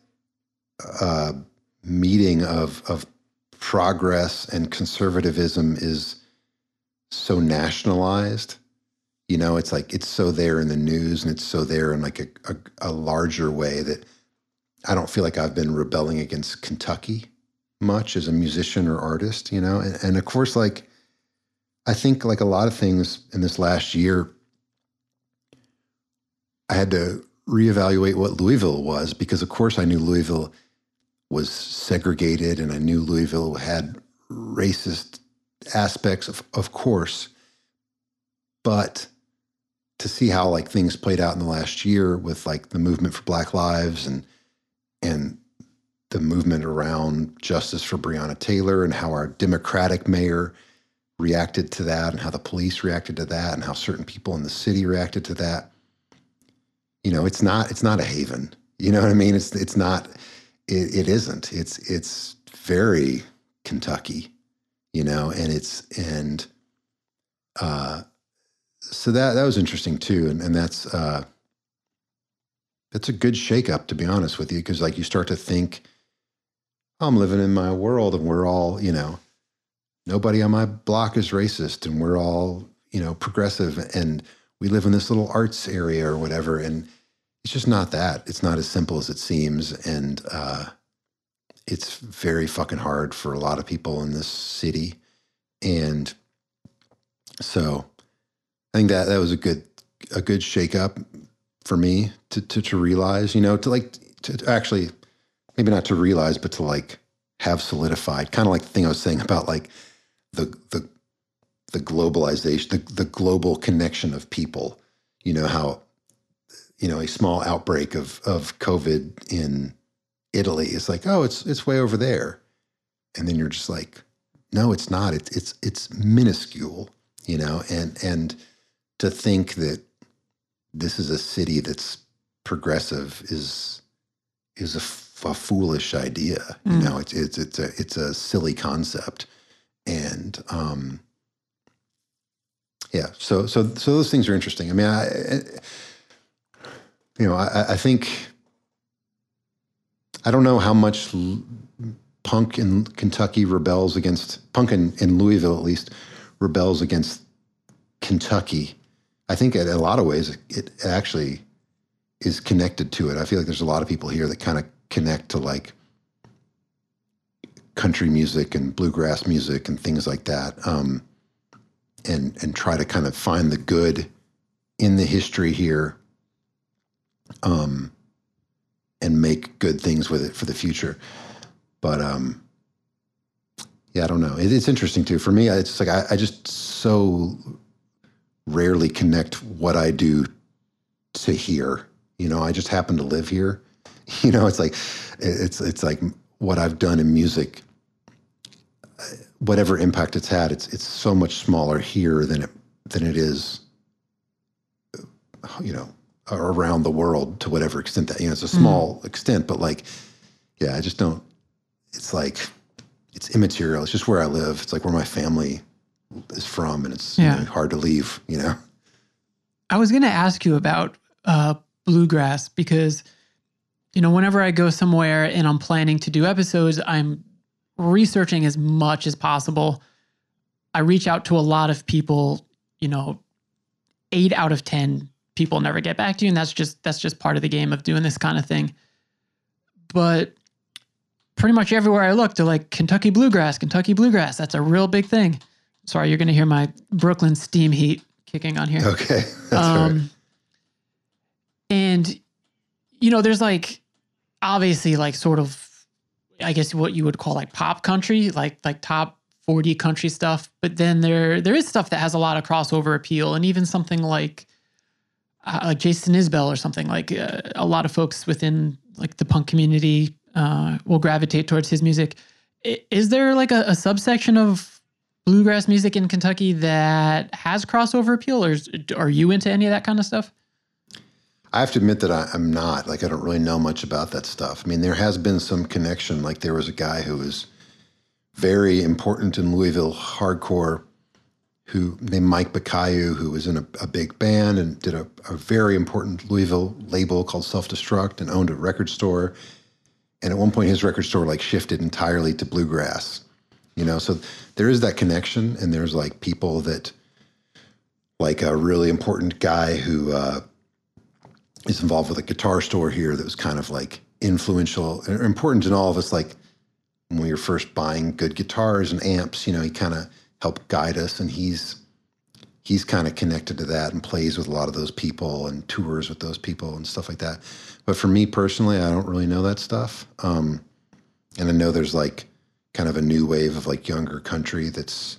uh, meeting of of progress and conservatism is so nationalized. You know, it's like it's so there in the news and it's so there in like a, a, a larger way that I don't feel like I've been rebelling against Kentucky much as a musician or artist, you know? And, and of course, like, I think like a lot of things in this last year, I had to reevaluate what Louisville was because, of course, I knew Louisville was segregated and I knew Louisville had racist aspects, of, of course. But to see how like things played out in the last year with like the movement for Black Lives and and the movement around justice for Breonna Taylor and how our Democratic mayor reacted to that and how the police reacted to that and how certain people in the city reacted to that. You know, it's not it's not a haven. You know what I mean? It's it's not it, it isn't. It's it's very Kentucky, you know, and it's and uh so that that was interesting too. And and that's uh that's a good shakeup to be honest with you, because like you start to think I'm living in my world and we're all, you know, nobody on my block is racist and we're all, you know, progressive and we live in this little arts area or whatever. And it's just not that. It's not as simple as it seems. And uh, it's very fucking hard for a lot of people in this city. And so I think that that was a good a good shakeup for me to, to to realize, you know, to like to actually maybe not to realize, but to like have solidified, kind of like the thing I was saying *laughs* about like the the the globalization, the, the global connection of people. You know how you know a small outbreak of of COVID in Italy is like, oh, it's it's way over there, and then you're just like, no, it's not. It's it's it's minuscule, you know, and and to think that this is a city that's progressive is is a a foolish idea. You mm. know, it's it's it's a it's a silly concept, and um, yeah. So so so those things are interesting. I mean, I, you know, I, I think I don't know how much punk in Kentucky rebels against punk in, in Louisville at least rebels against Kentucky. I think in a lot of ways it actually is connected to it. I feel like there's a lot of people here that kind of connect to like country music and bluegrass music and things like that, um, and and try to kind of find the good in the history here, um, and make good things with it for the future. But um, yeah, I don't know. It, it's interesting too. For me, it's like I, I just so rarely connect what I do to here. You know, I just happen to live here. *laughs* You know, it's like it's it's like what I've done in music. Whatever impact it's had, it's it's so much smaller here than it than it is. You know, around the world to whatever extent that you know it's a small extent, but like, yeah, I just don't. It's like it's immaterial. It's just where I live. It's like where my family is from, and it's you know, hard to leave. You know. I was going to ask you about uh, bluegrass because, you know, whenever I go somewhere and I'm planning to do episodes, I'm researching as much as possible. I reach out to a lot of people, you know, eight out of ten people never get back to you, and that's just that's just part of the game of doing this kind of thing. But pretty much everywhere I look, they're like Kentucky bluegrass, Kentucky bluegrass. That's a real big thing. Sorry, you're going to hear my Brooklyn steam heat kicking on here. Okay, *laughs* that's all right. Um, and you know, there's like obviously like sort of, I guess what you would call like pop country, like like top forty country stuff. But then there there is stuff that has a lot of crossover appeal, and even something like uh, like Jason Isbell or something like uh, a lot of folks within like the punk community uh, will gravitate towards his music. Is there like a, a subsection of bluegrass music in Kentucky that has crossover appeal, or is, are you into any of that kind of stuff? I have to admit that I, I'm not. Like, I don't really know much about that stuff. I mean, there has been some connection. Like, there was a guy who was very important in Louisville hardcore, who named Mike Bakayu, who was in a, a big band and did a, a very important Louisville label called Self Destruct and owned a record store. And at one point, his record store like shifted entirely to bluegrass. You know, so there is that connection, and there's like people that, like a really important guy who. Uh, is involved with a guitar store here that was kind of like influential or important in all of us. Like when we were first buying good guitars and amps, you know, he kind of helped guide us, and he's he's kind of connected to that and plays with a lot of those people and tours with those people and stuff like that. But for me personally, I don't really know that stuff. Um, and I know there's like kind of a new wave of like younger country that's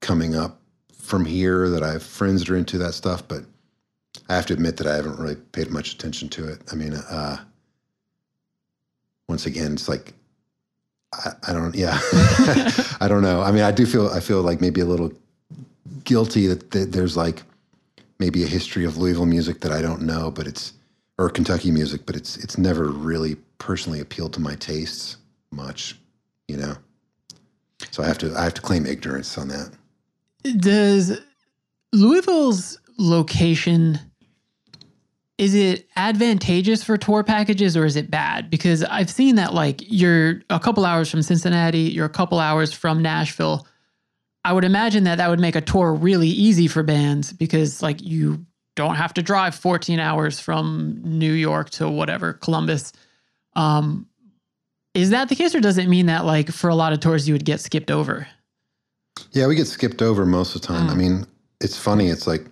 coming up from here that I have friends that are into that stuff, but I have to admit that I haven't really paid much attention to it. I mean, uh, once again, it's like I, I don't, yeah, *laughs* I don't know. I mean, I do feel I feel like maybe a little guilty that, that there's like maybe a history of Louisville music that I don't know, but it's or Kentucky music, but it's it's never really personally appealed to my tastes much, you know. So I have to I have to claim ignorance on that. Does Louisville's location is it advantageous for tour packages or is it bad? Because I've seen that like you're a couple hours from Cincinnati, you're a couple hours from Nashville. I would imagine that that would make a tour really easy for bands because like you don't have to drive 14 hours from New York to whatever Columbus. Um, is that the case, or does it mean that like for a lot of tours you would get skipped over? Yeah, we get skipped over most of the time. I mean, it's funny. It's like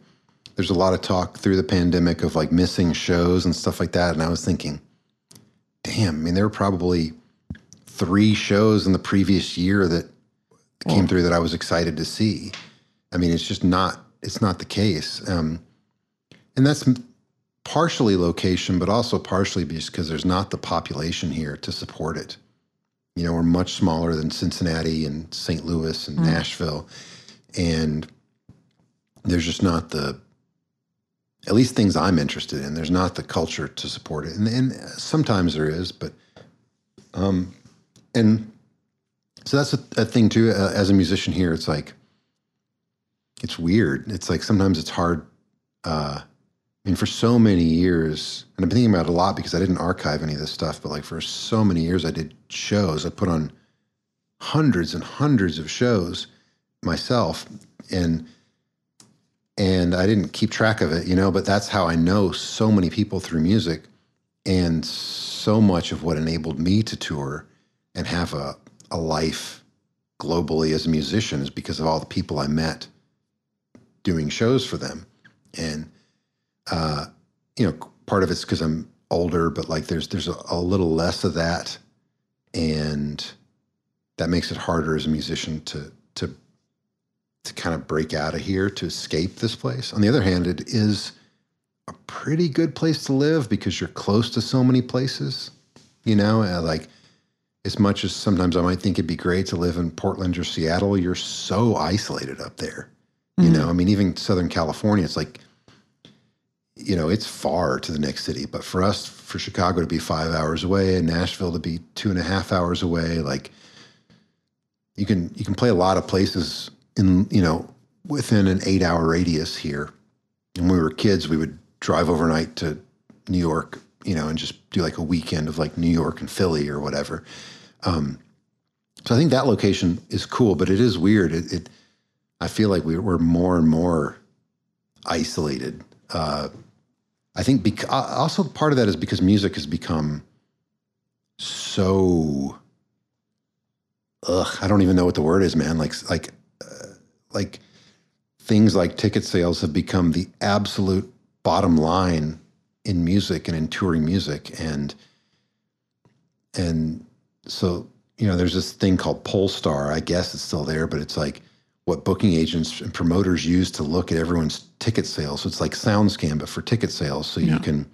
there's a lot of talk through the pandemic of like missing shows and stuff like that. And I was thinking, damn, I mean, there were probably three shows in the previous year that came through that I was excited to see. I mean, it's just not, it's not the case. Um, and that's partially location, but also partially because there's not the population here to support it. You know, we're much smaller than Cincinnati and St. Louis and Nashville. And there's just not the at least things I'm interested in. There's not the culture to support it, and, and sometimes there is, but um, and so that's a, a thing too. Uh, as a musician here, it's like it's weird. It's like sometimes it's hard. Uh, I mean, for so many years, and I've been thinking about it a lot because I didn't archive any of this stuff, but like for so many years, I did shows. I put on hundreds and hundreds of shows myself, and and I didn't keep track of it, you know, but that's how I know so many people through music and so much of what enabled me to tour and have a, a life globally as a musician is because of all the people I met doing shows for them. And, uh, you know, part of it's because I'm older, but like there's, there's a, a little less of that. And that makes it harder as a musician to, to to kind of break out of here to escape this place. On the other hand, it is a pretty good place to live because you're close to so many places. You know, uh, like as much as sometimes I might think it'd be great to live in Portland or Seattle, you're so isolated up there. You know, I mean, even Southern California, it's like, you know, it's far to the next city. But for us, for Chicago to be five hours away and Nashville to be two and a half hours away, like you can you can play a lot of places in you know within an eight hour radius here. And when we were kids, we would drive overnight to New York, you know, and just do like a weekend of like New York and Philly or whatever. Um, so I think that location is cool, but it is weird. It, it I feel like we, we're more and more isolated. Uh, I think uh, also part of that is because music has become so. Ugh, I don't even know what the word is, man. Like, like, like things like ticket sales have become the absolute bottom line in music and in touring music, and and so you know, there's this thing called Pollstar. I guess it's still there, but it's like what booking agents and promoters use to look at everyone's ticket sales. So it's like SoundScan, but for ticket sales. So Yeah. you can,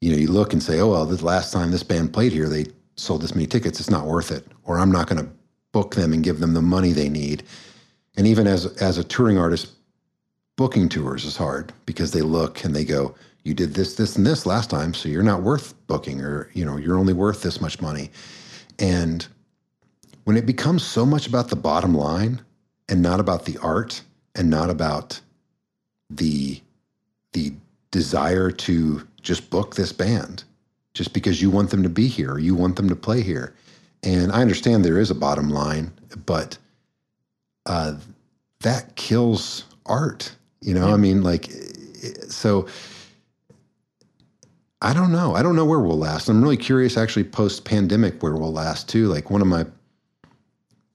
you know, you look and say, oh, well, the last time this band played here, they sold this many tickets. It's not worth it. Or I'm not going to book them and give them the money they need. And even as, as a touring artist, booking tours is hard because they look and they go, you did this, this, and this last time, so you're not worth booking, or you know, you're only worth this much money. And when it becomes so much about the bottom line and not about the art and not about the the desire to just book this band just because you want them to be here or you want them to play here. And I understand there is a bottom line, but uh, that kills art. You know, I mean, like, so I don't know. I don't know where we'll last. I'm really curious, actually, post pandemic, where we'll last too. Like, one of my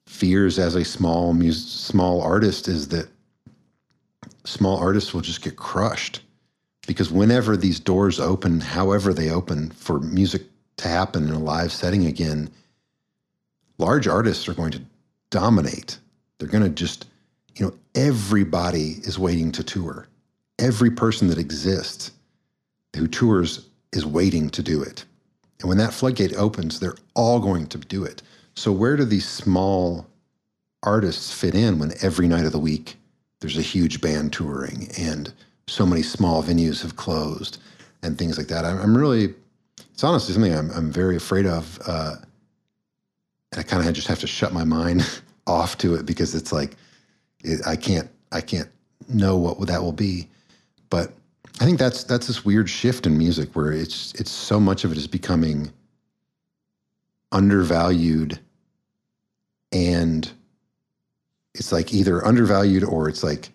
fears as a small mus- small artist is that small artists will just get crushed because whenever these doors open, however they open for music to happen in a live setting again, large artists are going to dominate. They're going to just, you know, everybody is waiting to tour. Every person that exists who tours is waiting to do it. And when that floodgate opens, they're all going to do it. So, where do these small artists fit in when every night of the week there's a huge band touring and so many small venues have closed and things like that? I'm, really, it's honestly something I'm, I'm very afraid of. Uh, and I kind of just have to shut my mind *laughs* off to it because it's like, it, I can't, I can't know what that will be. But I think that's that's this weird shift in music where it's it's so much of it is becoming undervalued and it's like either undervalued or it's like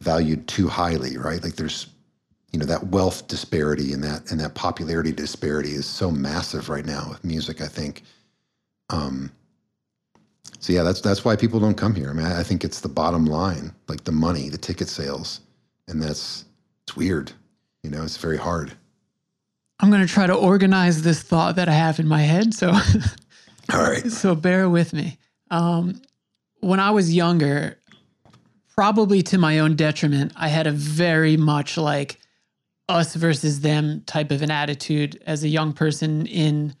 valued too highly, right? Like there's you know that wealth disparity and that and that popularity disparity is so massive right now with music, I think. Um so yeah, that's that's why people don't come here. I mean, I I think it's the bottom line, like the money, the ticket sales, and that's it's weird. You know, it's very hard. I'm going to try to organize this thought that I have in my head. So, *laughs* All right. so bear with me. Um, when I was younger, probably to my own detriment, I had a very much like us versus them type of an attitude as a young person in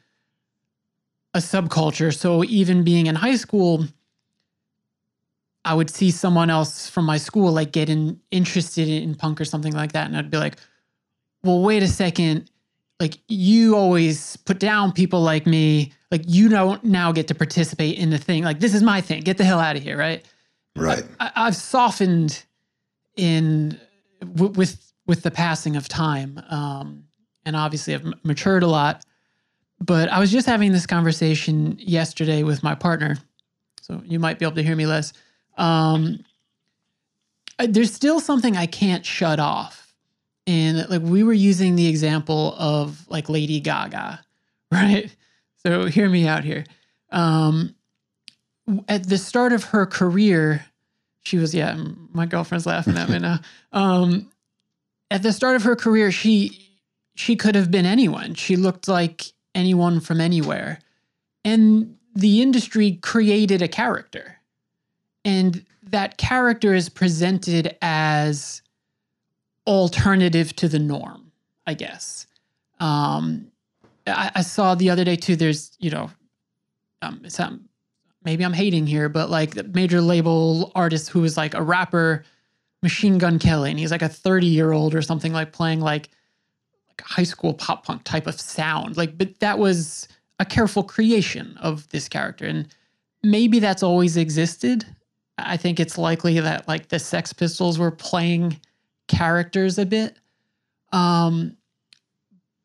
a subculture. So even being in high school, I would see someone else from my school like getting interested in punk or something like that. And I'd be like, well, wait a second. Like you always put down people like me. Like you don't now get to participate in the thing. Like this is my thing. Get the hell out of here, right? Right. I, I've softened in w- with with the passing of time, um, and obviously I've m- matured a lot. But I was just having this conversation yesterday with my partner, so you might be able to hear me less. Um, there's still something I can't shut off, and like we were using the example of like Lady Gaga, *laughs* right? So hear me out here. Um, at the start of her career, she was yeah. My girlfriend's laughing at me now. *laughs* Um, at the start of her career, she she could have been anyone. She looked like anyone from anywhere, and the industry created a character, and that character is presented as alternative to the norm, I guess. Um, I, I saw the other day too. There's you know, um, um, maybe I'm hating here, but like the major label artist who was like a rapper, Machine Gun Kelly, and he's like a 30 year old or something like playing like high school pop punk type of sound. Like, but that was a careful creation of this character, and maybe that's always existed. I think it's likely that like the Sex Pistols were playing characters a bit. Um,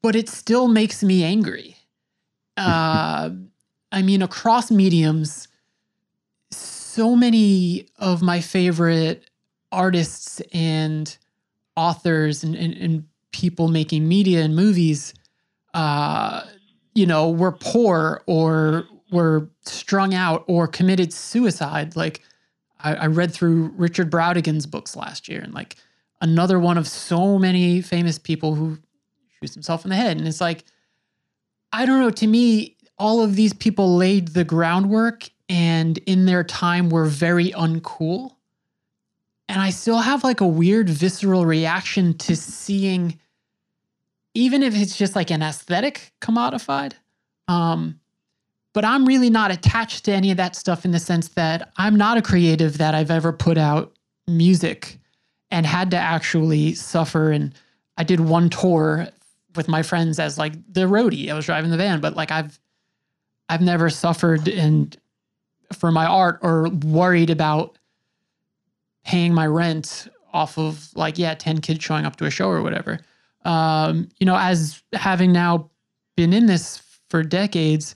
but it still makes me angry. Uh, I mean, across mediums, so many of my favorite artists and authors and, and, and people making media and movies, uh, you know, were poor or were strung out or committed suicide. Like I, I read through Richard Brautigan's books last year and like another one of so many famous people who shoots himself in the head. And it's like, I don't know, to me, all of these people laid the groundwork and in their time were very uncool. And I still have like a weird visceral reaction to seeing, even if it's just like an aesthetic commodified. Um, but I'm really not attached to any of that stuff in the sense that I'm not a creative that I've ever put out music and had to actually suffer. And I did one tour with my friends as like the roadie. I was driving the van, but like I've I've never suffered and for my art or worried about paying my rent off of like yeah 10 kids showing up to a show or whatever um, you know as having now been in this for decades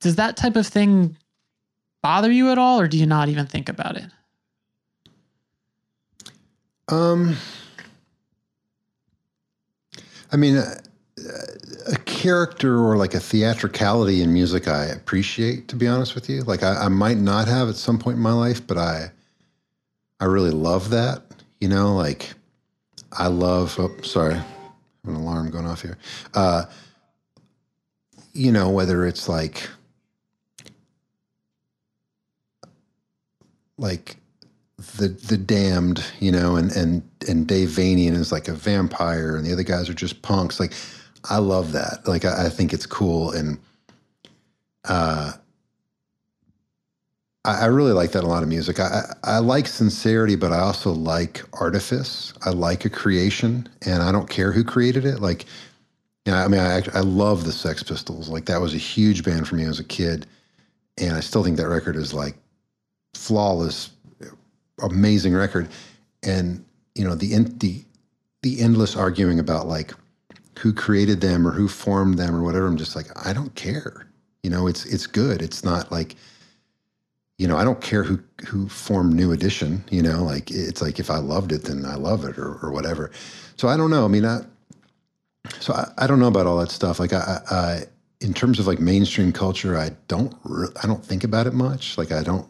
does that type of thing bother you at all or do you not even think about it Um, I mean, a, a character or like a theatricality in music, I appreciate. To be honest with you, like I, I might not have at some point in my life, but I, I really love that. You know, like I love. Oh, sorry, an alarm going off here. Uh, you know, whether it's like, like the the damned, you know, and and and Dave Vanian is like a vampire, and the other guys are just punks. Like, I love that. Like, I, I think it's cool, and uh, I, I really like that a lot of music. I, I like sincerity, but I also like artifice. I like a creation, and I don't care who created it. Like, yeah, I mean, I I love the Sex Pistols. Like, that was a huge band for me as a kid, and I still think that record is like flawless amazing record and you know the the the endless arguing about like who created them or who formed them or whatever i'm just like i don't care you know it's it's good it's not like you know i don't care who who formed new edition you know like it's like if i loved it then i love it or, or whatever. So i don't know. I mean i so I, I don't know about all that stuff. Like i i I- in terms of like mainstream culture i don't re- i don't think about it much. Like i don't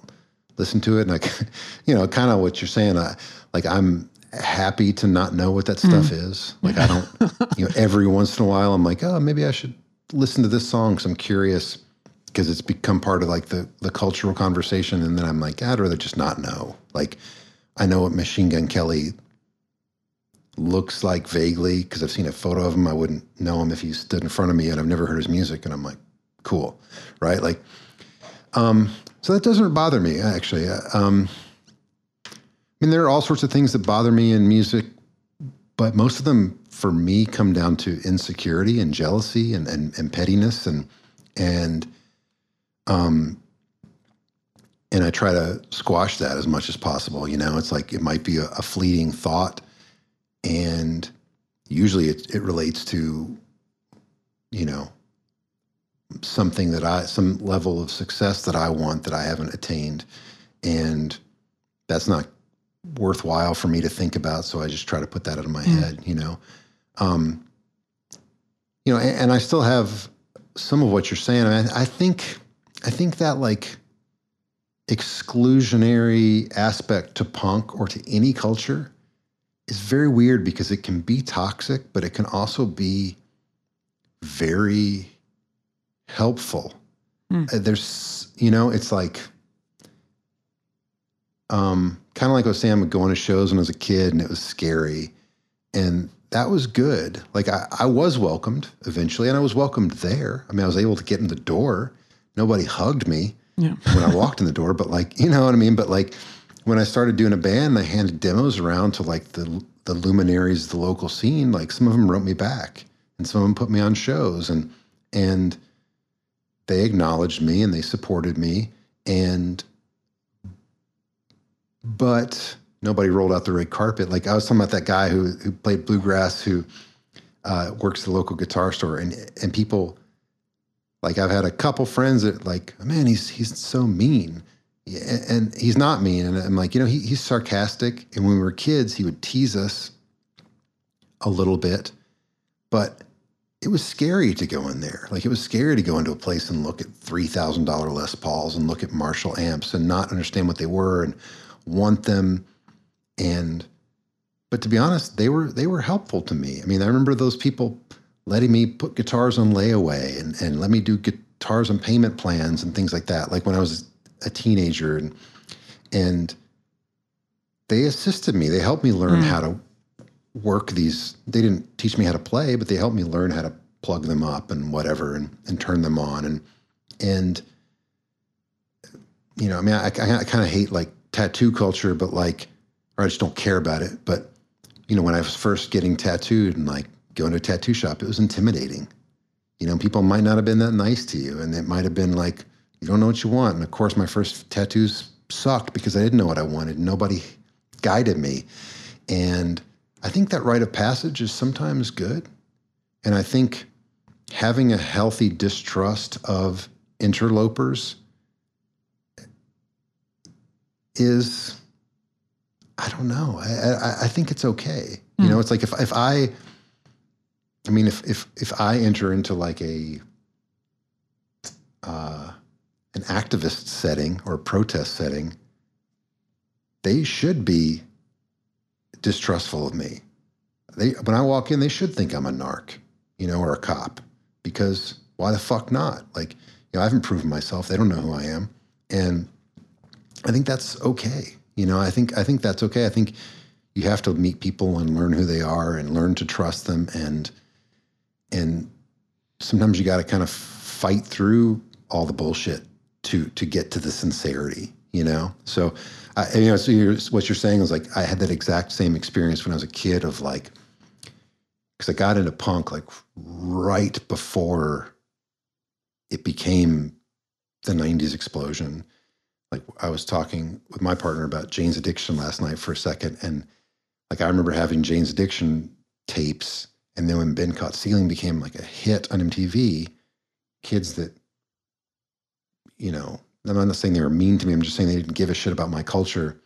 listen to it. And like *laughs* you know kind of what you're saying i like i'm happy to not know what that stuff mm. is. Like i don't you know every once in a while i'm like oh maybe i should listen to this song because i'm curious because it's become part of like the the cultural conversation and then i'm like i'd rather just not know. Like i know what machine gun kelly looks like vaguely because i've seen a photo of him. I wouldn't know him if he stood in front of me and i've never heard his music and i'm like cool right? Like um so that doesn't bother me actually. Uh, Um, I mean, there are all sorts of things that bother me in music, but most of them for me come down to insecurity and jealousy and and, and pettiness and and um and I try to squash that as much as possible. You know, it's like it might be a, a fleeting thought, and usually it, it relates to you know something that I, some level of success that I want that I haven't attained. And that's not worthwhile for me to think about. So I just try to put that out of my head, you know? Um, you know, and, and I still have some of what you're saying. I, mean, I think, I think that like exclusionary aspect to punk or to any culture is very weird because it can be toxic, but it can also be very helpful. Uh, There's, you know, it's like, um, kind of like I was saying, I would go to shows when I was a kid and it was scary. And that was good. Like I, I was welcomed eventually and I was welcomed there. I mean, I was able to get in the door. Nobody hugged me yeah when I walked in the door, but like, you know what I mean? But like when I started doing a band, I handed demos around to like the the luminaries of the local scene. Like some of them wrote me back and some of them put me on shows and and they acknowledged me and they supported me and but nobody rolled out the red carpet. Like I was talking about that guy who who played bluegrass who uh, works at the local guitar store and and people like I've had a couple friends that like man he's he's so mean and he's not mean and I'm like you know he, he's sarcastic and when we were kids he would tease us a little bit, but it was scary to go in there. Like it was scary to go into a place and look at three thousand dollar Les Pauls and look at Marshall amps and not understand what they were and want them. And but to be honest, they were they were helpful to me. I mean, I remember those people letting me put guitars on layaway and, and let me do guitars on payment plans and things like that. Like when I was a teenager and and they assisted me. They helped me learn hmm. how to work these. They didn't teach me how to play, but they helped me learn how to plug them up and whatever and, and turn them on. And, and, you know, I mean, I, I, kind of hate like tattoo culture, but like, or I just don't care about it. But, you know, when I was first getting tattooed and like going to a tattoo shop, it was intimidating. You know, people might not have been that nice to you. And it might have been like, you don't know what you want. And of course, my first tattoos sucked because I didn't know what I wanted. Nobody guided me. And I think that rite of passage is sometimes good. And I think having a healthy distrust of interlopers is, I don't know. I, I, I think it's okay. You hmm. know, it's like if, if I, I mean, if, if, if I enter into like a, uh, an activist setting or a protest setting, they should be distrustful of me. They when I walk in, they should think I'm a narc, you know, or a cop. Because why the fuck not? Like, you know, I haven't proven myself. They don't know who I am. And I think that's okay. You know, I think I think that's okay. I think you have to meet people and learn who they are and learn to trust them and and sometimes you got to kind of fight through all the bullshit to to get to the sincerity you know? So I, you know so you're, what you're saying is like i had that exact same experience when i was a kid of like because i got into punk like right before it became the 90s explosion. Like i was talking with my partner about jane's addiction last night for a second and like i remember having jane's addiction tapes and then when been caught stealing became like a hit on mtv kids that you know, I'm not saying they were mean to me. I'm just saying they didn't give a shit about my culture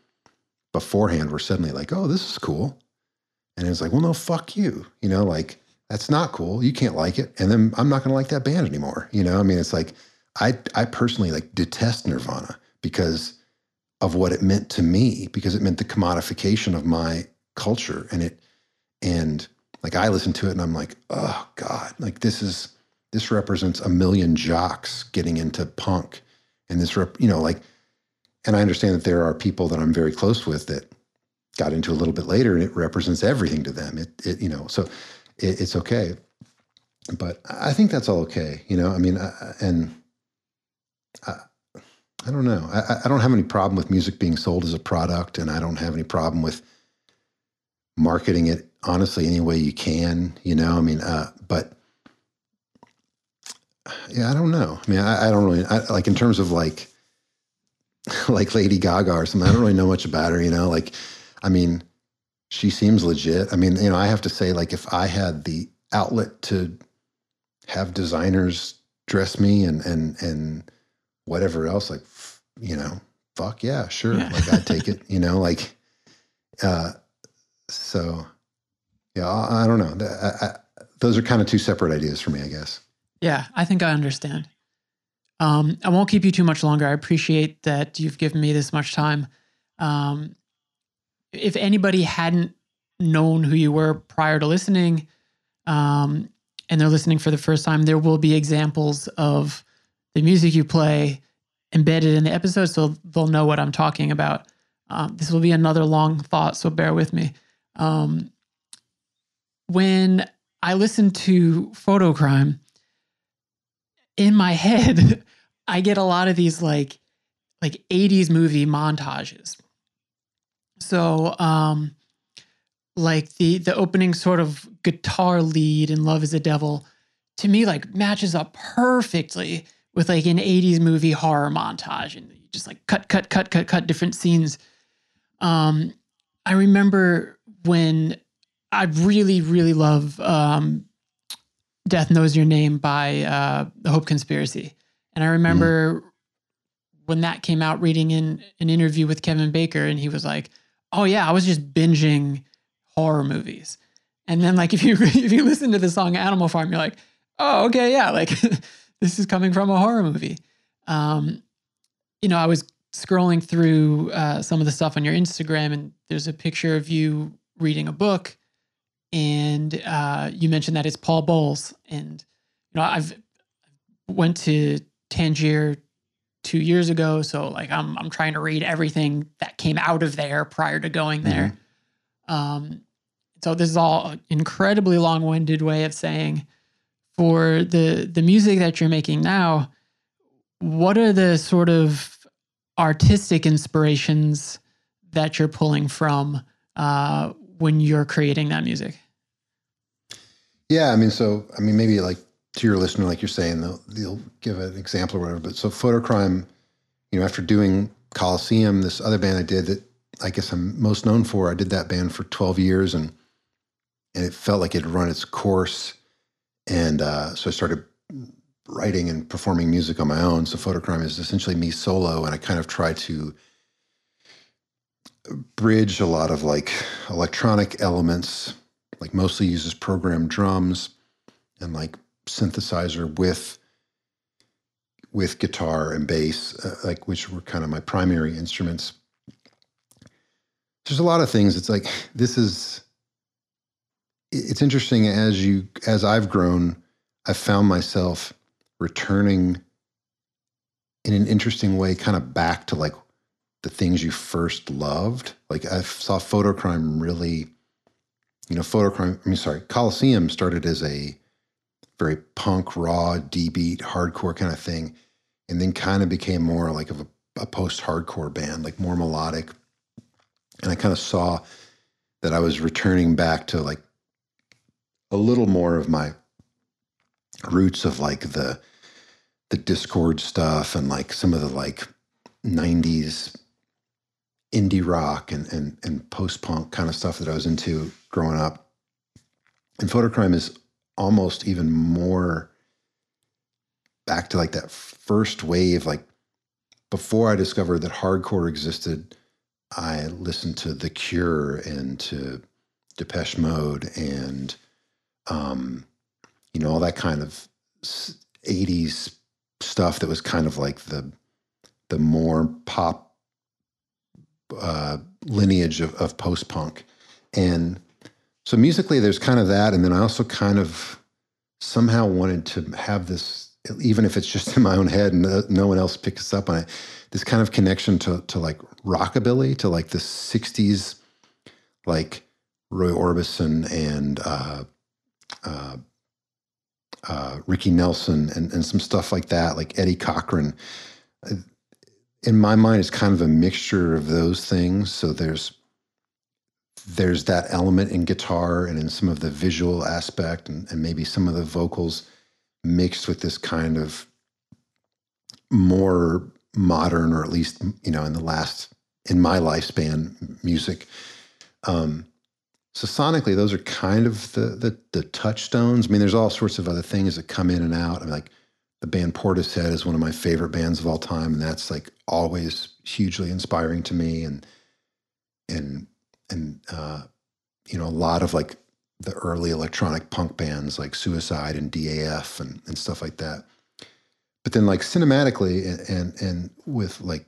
beforehand. Were suddenly like, oh, this is cool. And it's like, well, no, fuck you. You know, like that's not cool. You can't like it. And then I'm not going to like that band anymore. You know, I mean, it's like, I, I personally like detest Nirvana because of what it meant to me, because it meant the commodification of my culture. And it, and like I listen to it and I'm like, oh God, like this is, this represents a million jocks getting into punk. And this rep, you know like and i understand that there are people that i'm very close with that got into a little bit later and it represents everything to them. It, it you know so it, it's okay. But i think that's all okay you know? I mean I, and I, I don't know. I, I don't have any problem with music being sold as a product and i don't have any problem with marketing it honestly any way you can you know i mean uh, but yeah, I don't know. I mean, I, I don't really I, like in terms of like *laughs* like Lady Gaga or something. I don't really know much about her. You know, like I mean, she seems legit. I mean, you know, I have to say, like, if I had the outlet to have designers dress me and and and whatever else, like, you know, fuck yeah, sure, Yeah. like I'd take *laughs* it. You know, like, uh, so yeah, I, don't know. Those are kind of two separate ideas for me, I guess. Yeah, I think I understand. Um, I won't keep you too much longer. I appreciate that you've given me this much time. Um, if anybody hadn't known who you were prior to listening, um, and they're listening for the first time, there will be examples of the music you play embedded in the episode, so they'll know what I'm talking about. Um, this will be another long thought, so bear with me. Um, when I listen to Fotocrime, in my *laughs* head, I get a lot of these like like 80s movie montages. So um like the the opening sort of guitar lead in Love is a Devil to me like matches up perfectly with like an 80s movie horror montage and you just like cut cut cut cut cut different scenes. Um I remember when I really really love um Death Knows Your Name by uh, The Hope Conspiracy. And I remember when that came out, reading in an interview with Kevin Baker, and he was like, Oh, yeah, I was just binging horror movies. And then like *laughs* if you if you listen to the song Animal Farm, you're like, oh okay, yeah, like *laughs* this is coming from a horror movie. Um, you know, I was scrolling through uh, some of the stuff on your Instagram, and there's a picture of you reading a book, and uh, you mentioned that it's Paul Bowles, and you know I've went to Tangier two years ago, so like I'm I'm trying to read everything that came out of there prior to going there. Um, so this is all an incredibly long-winded way of saying for the the music that you're making now, what are the sort of artistic inspirations that you're pulling from uh, when you're creating that music? Yeah, I mean, so I mean, maybe like to your listener, like you're saying, they'll, they'll give an example or whatever. But so, Fotocrime, you know, after doing Coliseum, this other band I did that I guess I'm most known for, I did that band for 12 years, and and it felt like it had run its course, and uh, so I started writing and performing music on my own. So, Fotocrime is essentially me solo, and I kind of try to bridge a lot of like electronic elements, like mostly uses programmed drums and like synthesizer with with guitar and bass, uh, like which were kind of my primary instruments. There's a lot of things. It's like this is. It's interesting as you as I've grown, I've found myself returning in an interesting way, kind of back to like the things you first loved. Like I saw Fotocrime really, you know, Fotocrime. I mean, sorry, Coliseum started as a very punk, raw, D beat, hardcore kind of thing, and then kind of became more like of a, a post hardcore band, like more melodic. And I kind of saw that I was returning back to like a little more of my roots of like the the Dischord stuff and like some of the like 90s indie rock and and and post punk kind of stuff that I was into growing up. And Fotocrime is almost even more back to like that first wave like before I discovered that hardcore existed, I listened to The Cure and to Depeche Mode and um you know all that kind of 80s stuff that was kind of like the the more pop uh, lineage of, of post punk, and so musically there's kind of that, and then I also kind of somehow wanted to have this, even if it's just in my own head and no, one else picks up on it, this kind of connection to to like rockabilly, to like the '60s, like Roy Orbison and uh, uh, uh, Ricky Nelson and, and some stuff like that, like Eddie Cochran. In my mind, it's kind of a mixture of those things. So there's there's that element in guitar and in some of the visual aspect and, and maybe some of the vocals mixed with this kind of more modern or at least you know in the last in my lifespan music um so sonically, those are kind of the, the the touchstones. I mean, there's all sorts of other things that come in and out. I mean, like the band Portishead is one of my favorite bands of all time, and that's like always hugely inspiring to me. And and and uh, you know, a lot of like the early electronic punk bands like Suicide and DAF and and stuff like that. But then, like cinematically, and and, and with like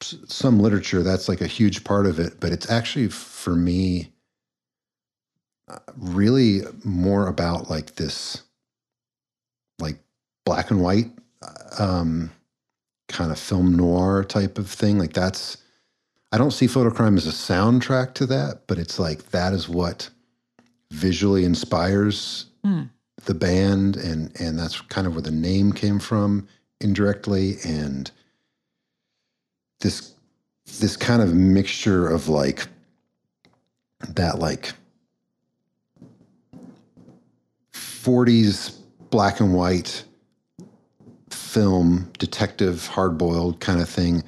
some literature, that's like a huge part of it. But it's actually for me really more about like this like black and white um, kind of film noir type of thing like that's i don't see fotocrime as a soundtrack to that but it's like that is what visually inspires Mm. the band and and that's kind of where the name came from indirectly and this this kind of mixture of like that like 40s black and white film detective hard-boiled kind of thing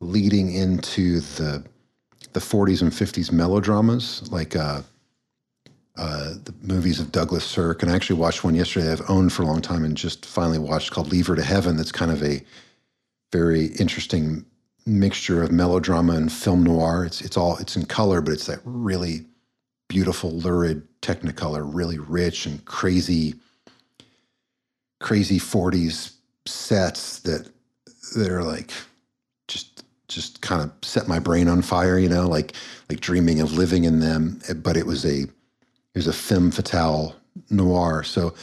leading into the the 40s and 50s melodramas like uh, uh, the movies of Douglas Sirk. And I actually watched one yesterday I've owned for a long time and just finally watched called Leave Her to Heaven. That's kind of a very interesting mixture of melodrama and film noir. It's it's all it's in color, but it's that really beautiful, lurid Technicolor, really rich and crazy, crazy 40s sets that that are like just just kind of set my brain on fire, you know, like like dreaming of living in them. But it was a it was a femme fatale noir. So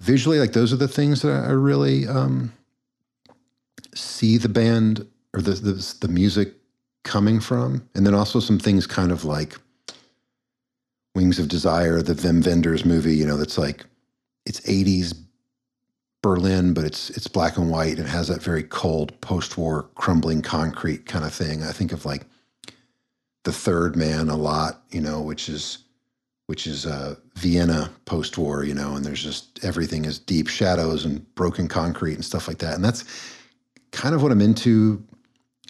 visually, like those are the things that I really um, see the band or the, the the music coming from, and then also some things kind of like Wings of Desire, the Wim Wenders movie. You know, that's like it's '80s Berlin, but it's it's black and white. and has that very cold post-war crumbling concrete kind of thing. I think of like the Third Man a lot, you know, which is which is uh, Vienna post-war, you know, and there's just everything is deep shadows and broken concrete and stuff like that. And that's kind of what I'm into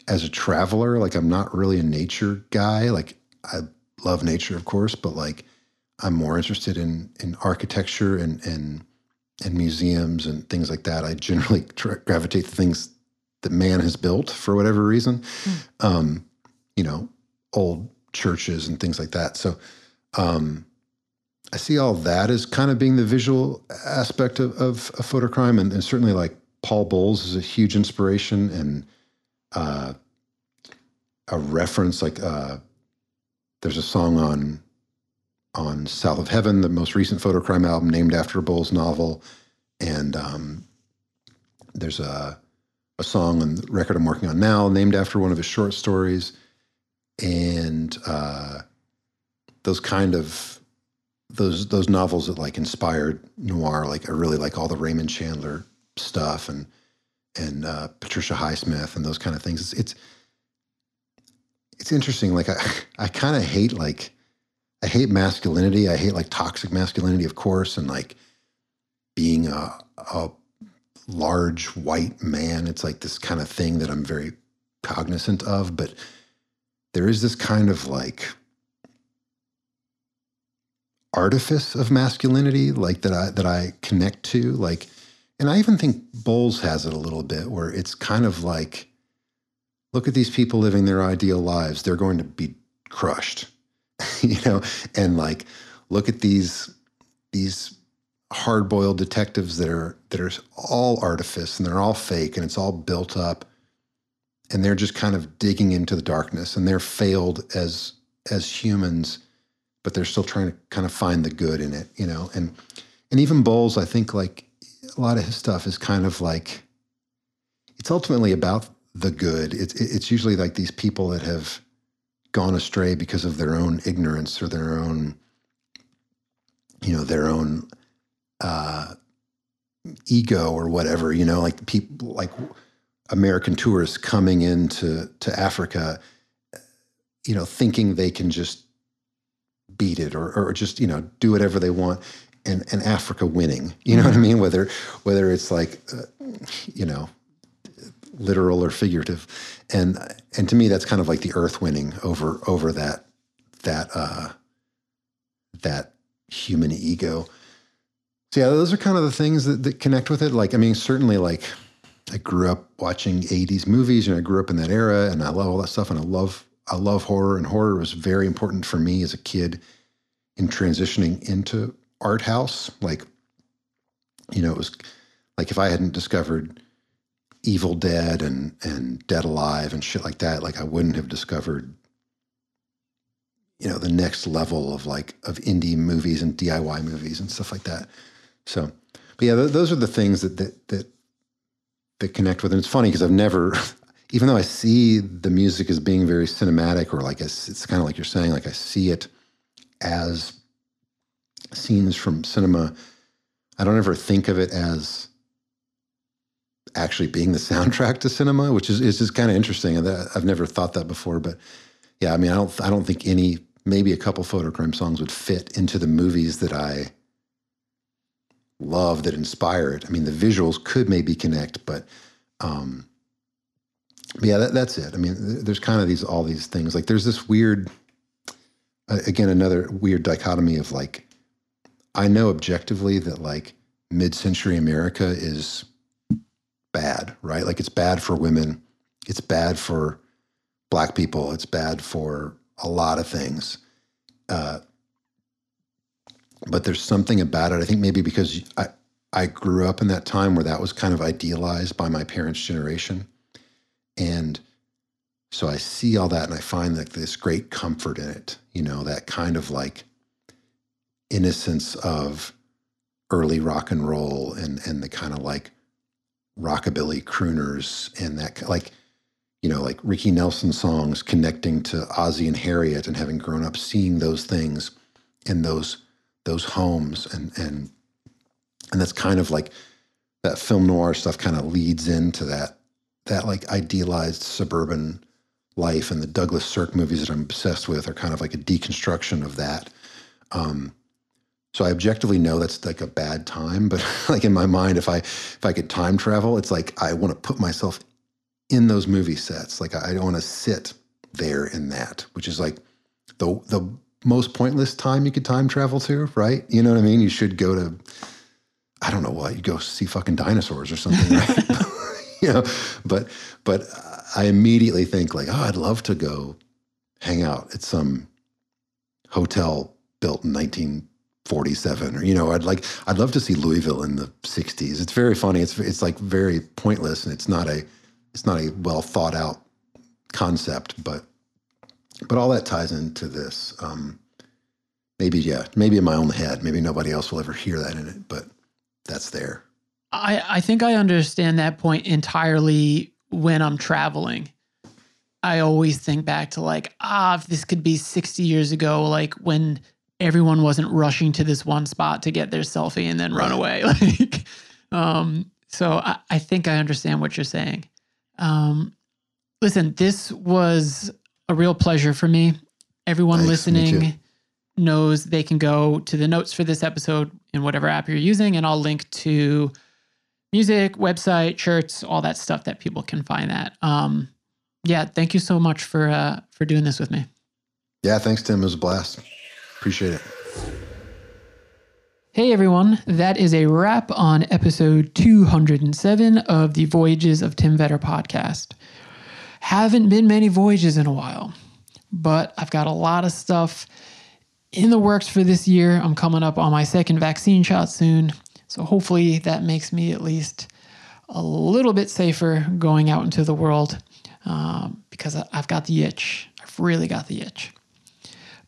as a traveler. Like I'm not really a nature guy. Like I love nature, of course, but like I'm more interested in in architecture and and and museums and things like that. I generally *laughs* tra- gravitate to things that man has built for whatever reason. Um, you know, old churches and things like that. So um, I see all that as kind of being the visual aspect of, of, of fotocrime, and, and certainly like Paul Bowles is a huge inspiration and uh, a reference. Like uh, there's a song on on South of Heaven, the most recent fotocrime album, named after a Bowles novel, and um, there's a a song on the record I'm working on now, named after one of his short stories, and uh, those kind of those those novels that like inspired noir. Like I really like all the Raymond Chandler stuff and and uh, Patricia Highsmith and those kind of things. It's it's, it's interesting. Like I *laughs* I kind of hate like I hate masculinity. I hate like toxic masculinity, of course, and like being a, a large white man. It's like this kind of thing that I'm very cognizant of, but there is this kind of like artifice of masculinity like that I that I connect to like and I even think Bowles has it a little bit where it's kind of like look at these people living their ideal lives they're going to be crushed *laughs* you know and like look at these these hard-boiled detectives that are that are all artifice and they're all fake and it's all built up and they're just kind of digging into the darkness and they're failed as as humans but they're still trying to kind of find the good in it you know? And and even bowles i think like a lot of his stuff is kind of like it's ultimately about the good. It's it's usually like these people that have gone astray because of their own ignorance or their own you know their own uh ego or whatever you know like people like American tourists coming into to Africa, you know, thinking they can just beat it or, or just you know do whatever they want, and and Africa winning. You know what I mean? Whether whether it's like, uh, you know, literal or figurative, and and to me that's kind of like the Earth winning over over that that uh, that human ego. So yeah, those are kind of the things that, that connect with it. Like I mean, certainly like I grew up watching 80s movies and I grew up in that era and I love all that stuff and I love I love horror and horror was very important for me as a kid in transitioning into art house like you know it was like if I hadn't discovered Evil Dead and and Dead Alive and shit like that like I wouldn't have discovered you know the next level of like of indie movies and DIY movies and stuff like that so but yeah th- those are the things that that that that connect with. And it's funny because I've never, *laughs* even though I see the music as being very cinematic, or like it's, it's kind of like you're saying, like I see it as scenes from cinema. I don't ever think of it as actually being the soundtrack to cinema, which is is just kind of interesting. I've never thought that before. But yeah, I mean, I don't I don't think any maybe a couple fotocrime songs would fit into the movies that I love that inspire it. I mean, the visuals could maybe connect, but um, yeah, that, that's it. I mean, there's kind of these all these things. Like there's this weird, again, another weird dichotomy of like, I know objectively that like mid-century America is bad, right? Like it's bad for women, it's bad for black people, it's bad for a lot of things, uh, but there's something about it. I think maybe because I I grew up in that time where that was kind of idealized by my parents' generation, and so I see all that and I find like this great comfort in it. You know, that kind of like innocence of early rock and roll and and the kind of like rockabilly crooners and that like you know like Ricky Nelson songs connecting to Ozzie and Harriet and having grown up seeing those things in those those homes and and and that's kind of like that film noir stuff kind of leads into that that like idealized suburban life and the Douglas Sirk movies that I'm obsessed with are kind of like a deconstruction of that. Um, so I objectively know that's like a bad time, but *laughs* like in my mind, if I if I could time travel, it's like I want to put myself in those movie sets. Like I don't want to sit there in that, which is like the the most pointless time you could time travel to, right? You know what I mean? You should go to I don't know what you go see fucking dinosaurs or something, right? *laughs* *laughs* you know, but but I immediately think like, oh, I'd love to go hang out at some hotel built in 1947 or you know i'd like i'd love to see louisville in the 60s it's very funny. It's it's like very pointless and it's not a it's not a well thought out concept but but all that ties into this um maybe yeah maybe in my own head maybe nobody else will ever hear that in it but that's there. I, I think I understand that point entirely when I'm traveling. I always think back to like, ah, if this could be 60 years ago, like when everyone wasn't rushing to this one spot to get their selfie and then run away. *laughs* Like, um, so I, I think I understand what you're saying. Um, listen, this was a real pleasure for me. Everyone Thanks, listening knows they can go to the notes for this episode in whatever app you're using, and I'll link to music, website, shirts, all that stuff that people can find that. Um, yeah, thank you so much for uh, for doing this with me. yeah thanks tim it was a blast appreciate it Hey everyone, that is a wrap on episode 207 of the Voyages of Tim Vetter podcast. Haven't been many voyages in a while, but I've got a lot of stuff in the works for this year. I'm coming up on my second vaccine shot soon, so hopefully that makes me at least a little bit safer going out into the world um, because I've got the itch. I've really got the itch.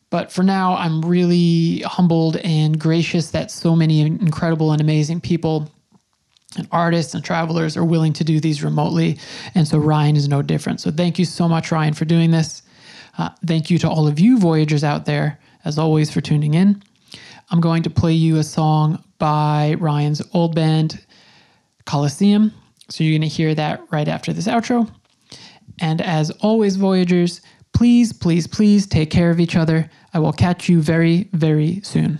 But for now, I'm really humbled and gracious that so many incredible and amazing people and artists and travelers are willing to do these remotely. And so Ryan is no different. So thank you so much, Ryan, for doing this. Uh, thank you to all of you Voyagers out there, as always, for tuning in. I'm going to play you a song by Ryan's old band, Coliseum. So you're going to hear that right after this outro. And as always, Voyagers, please, please, please take care of each other. I will catch you very, very soon.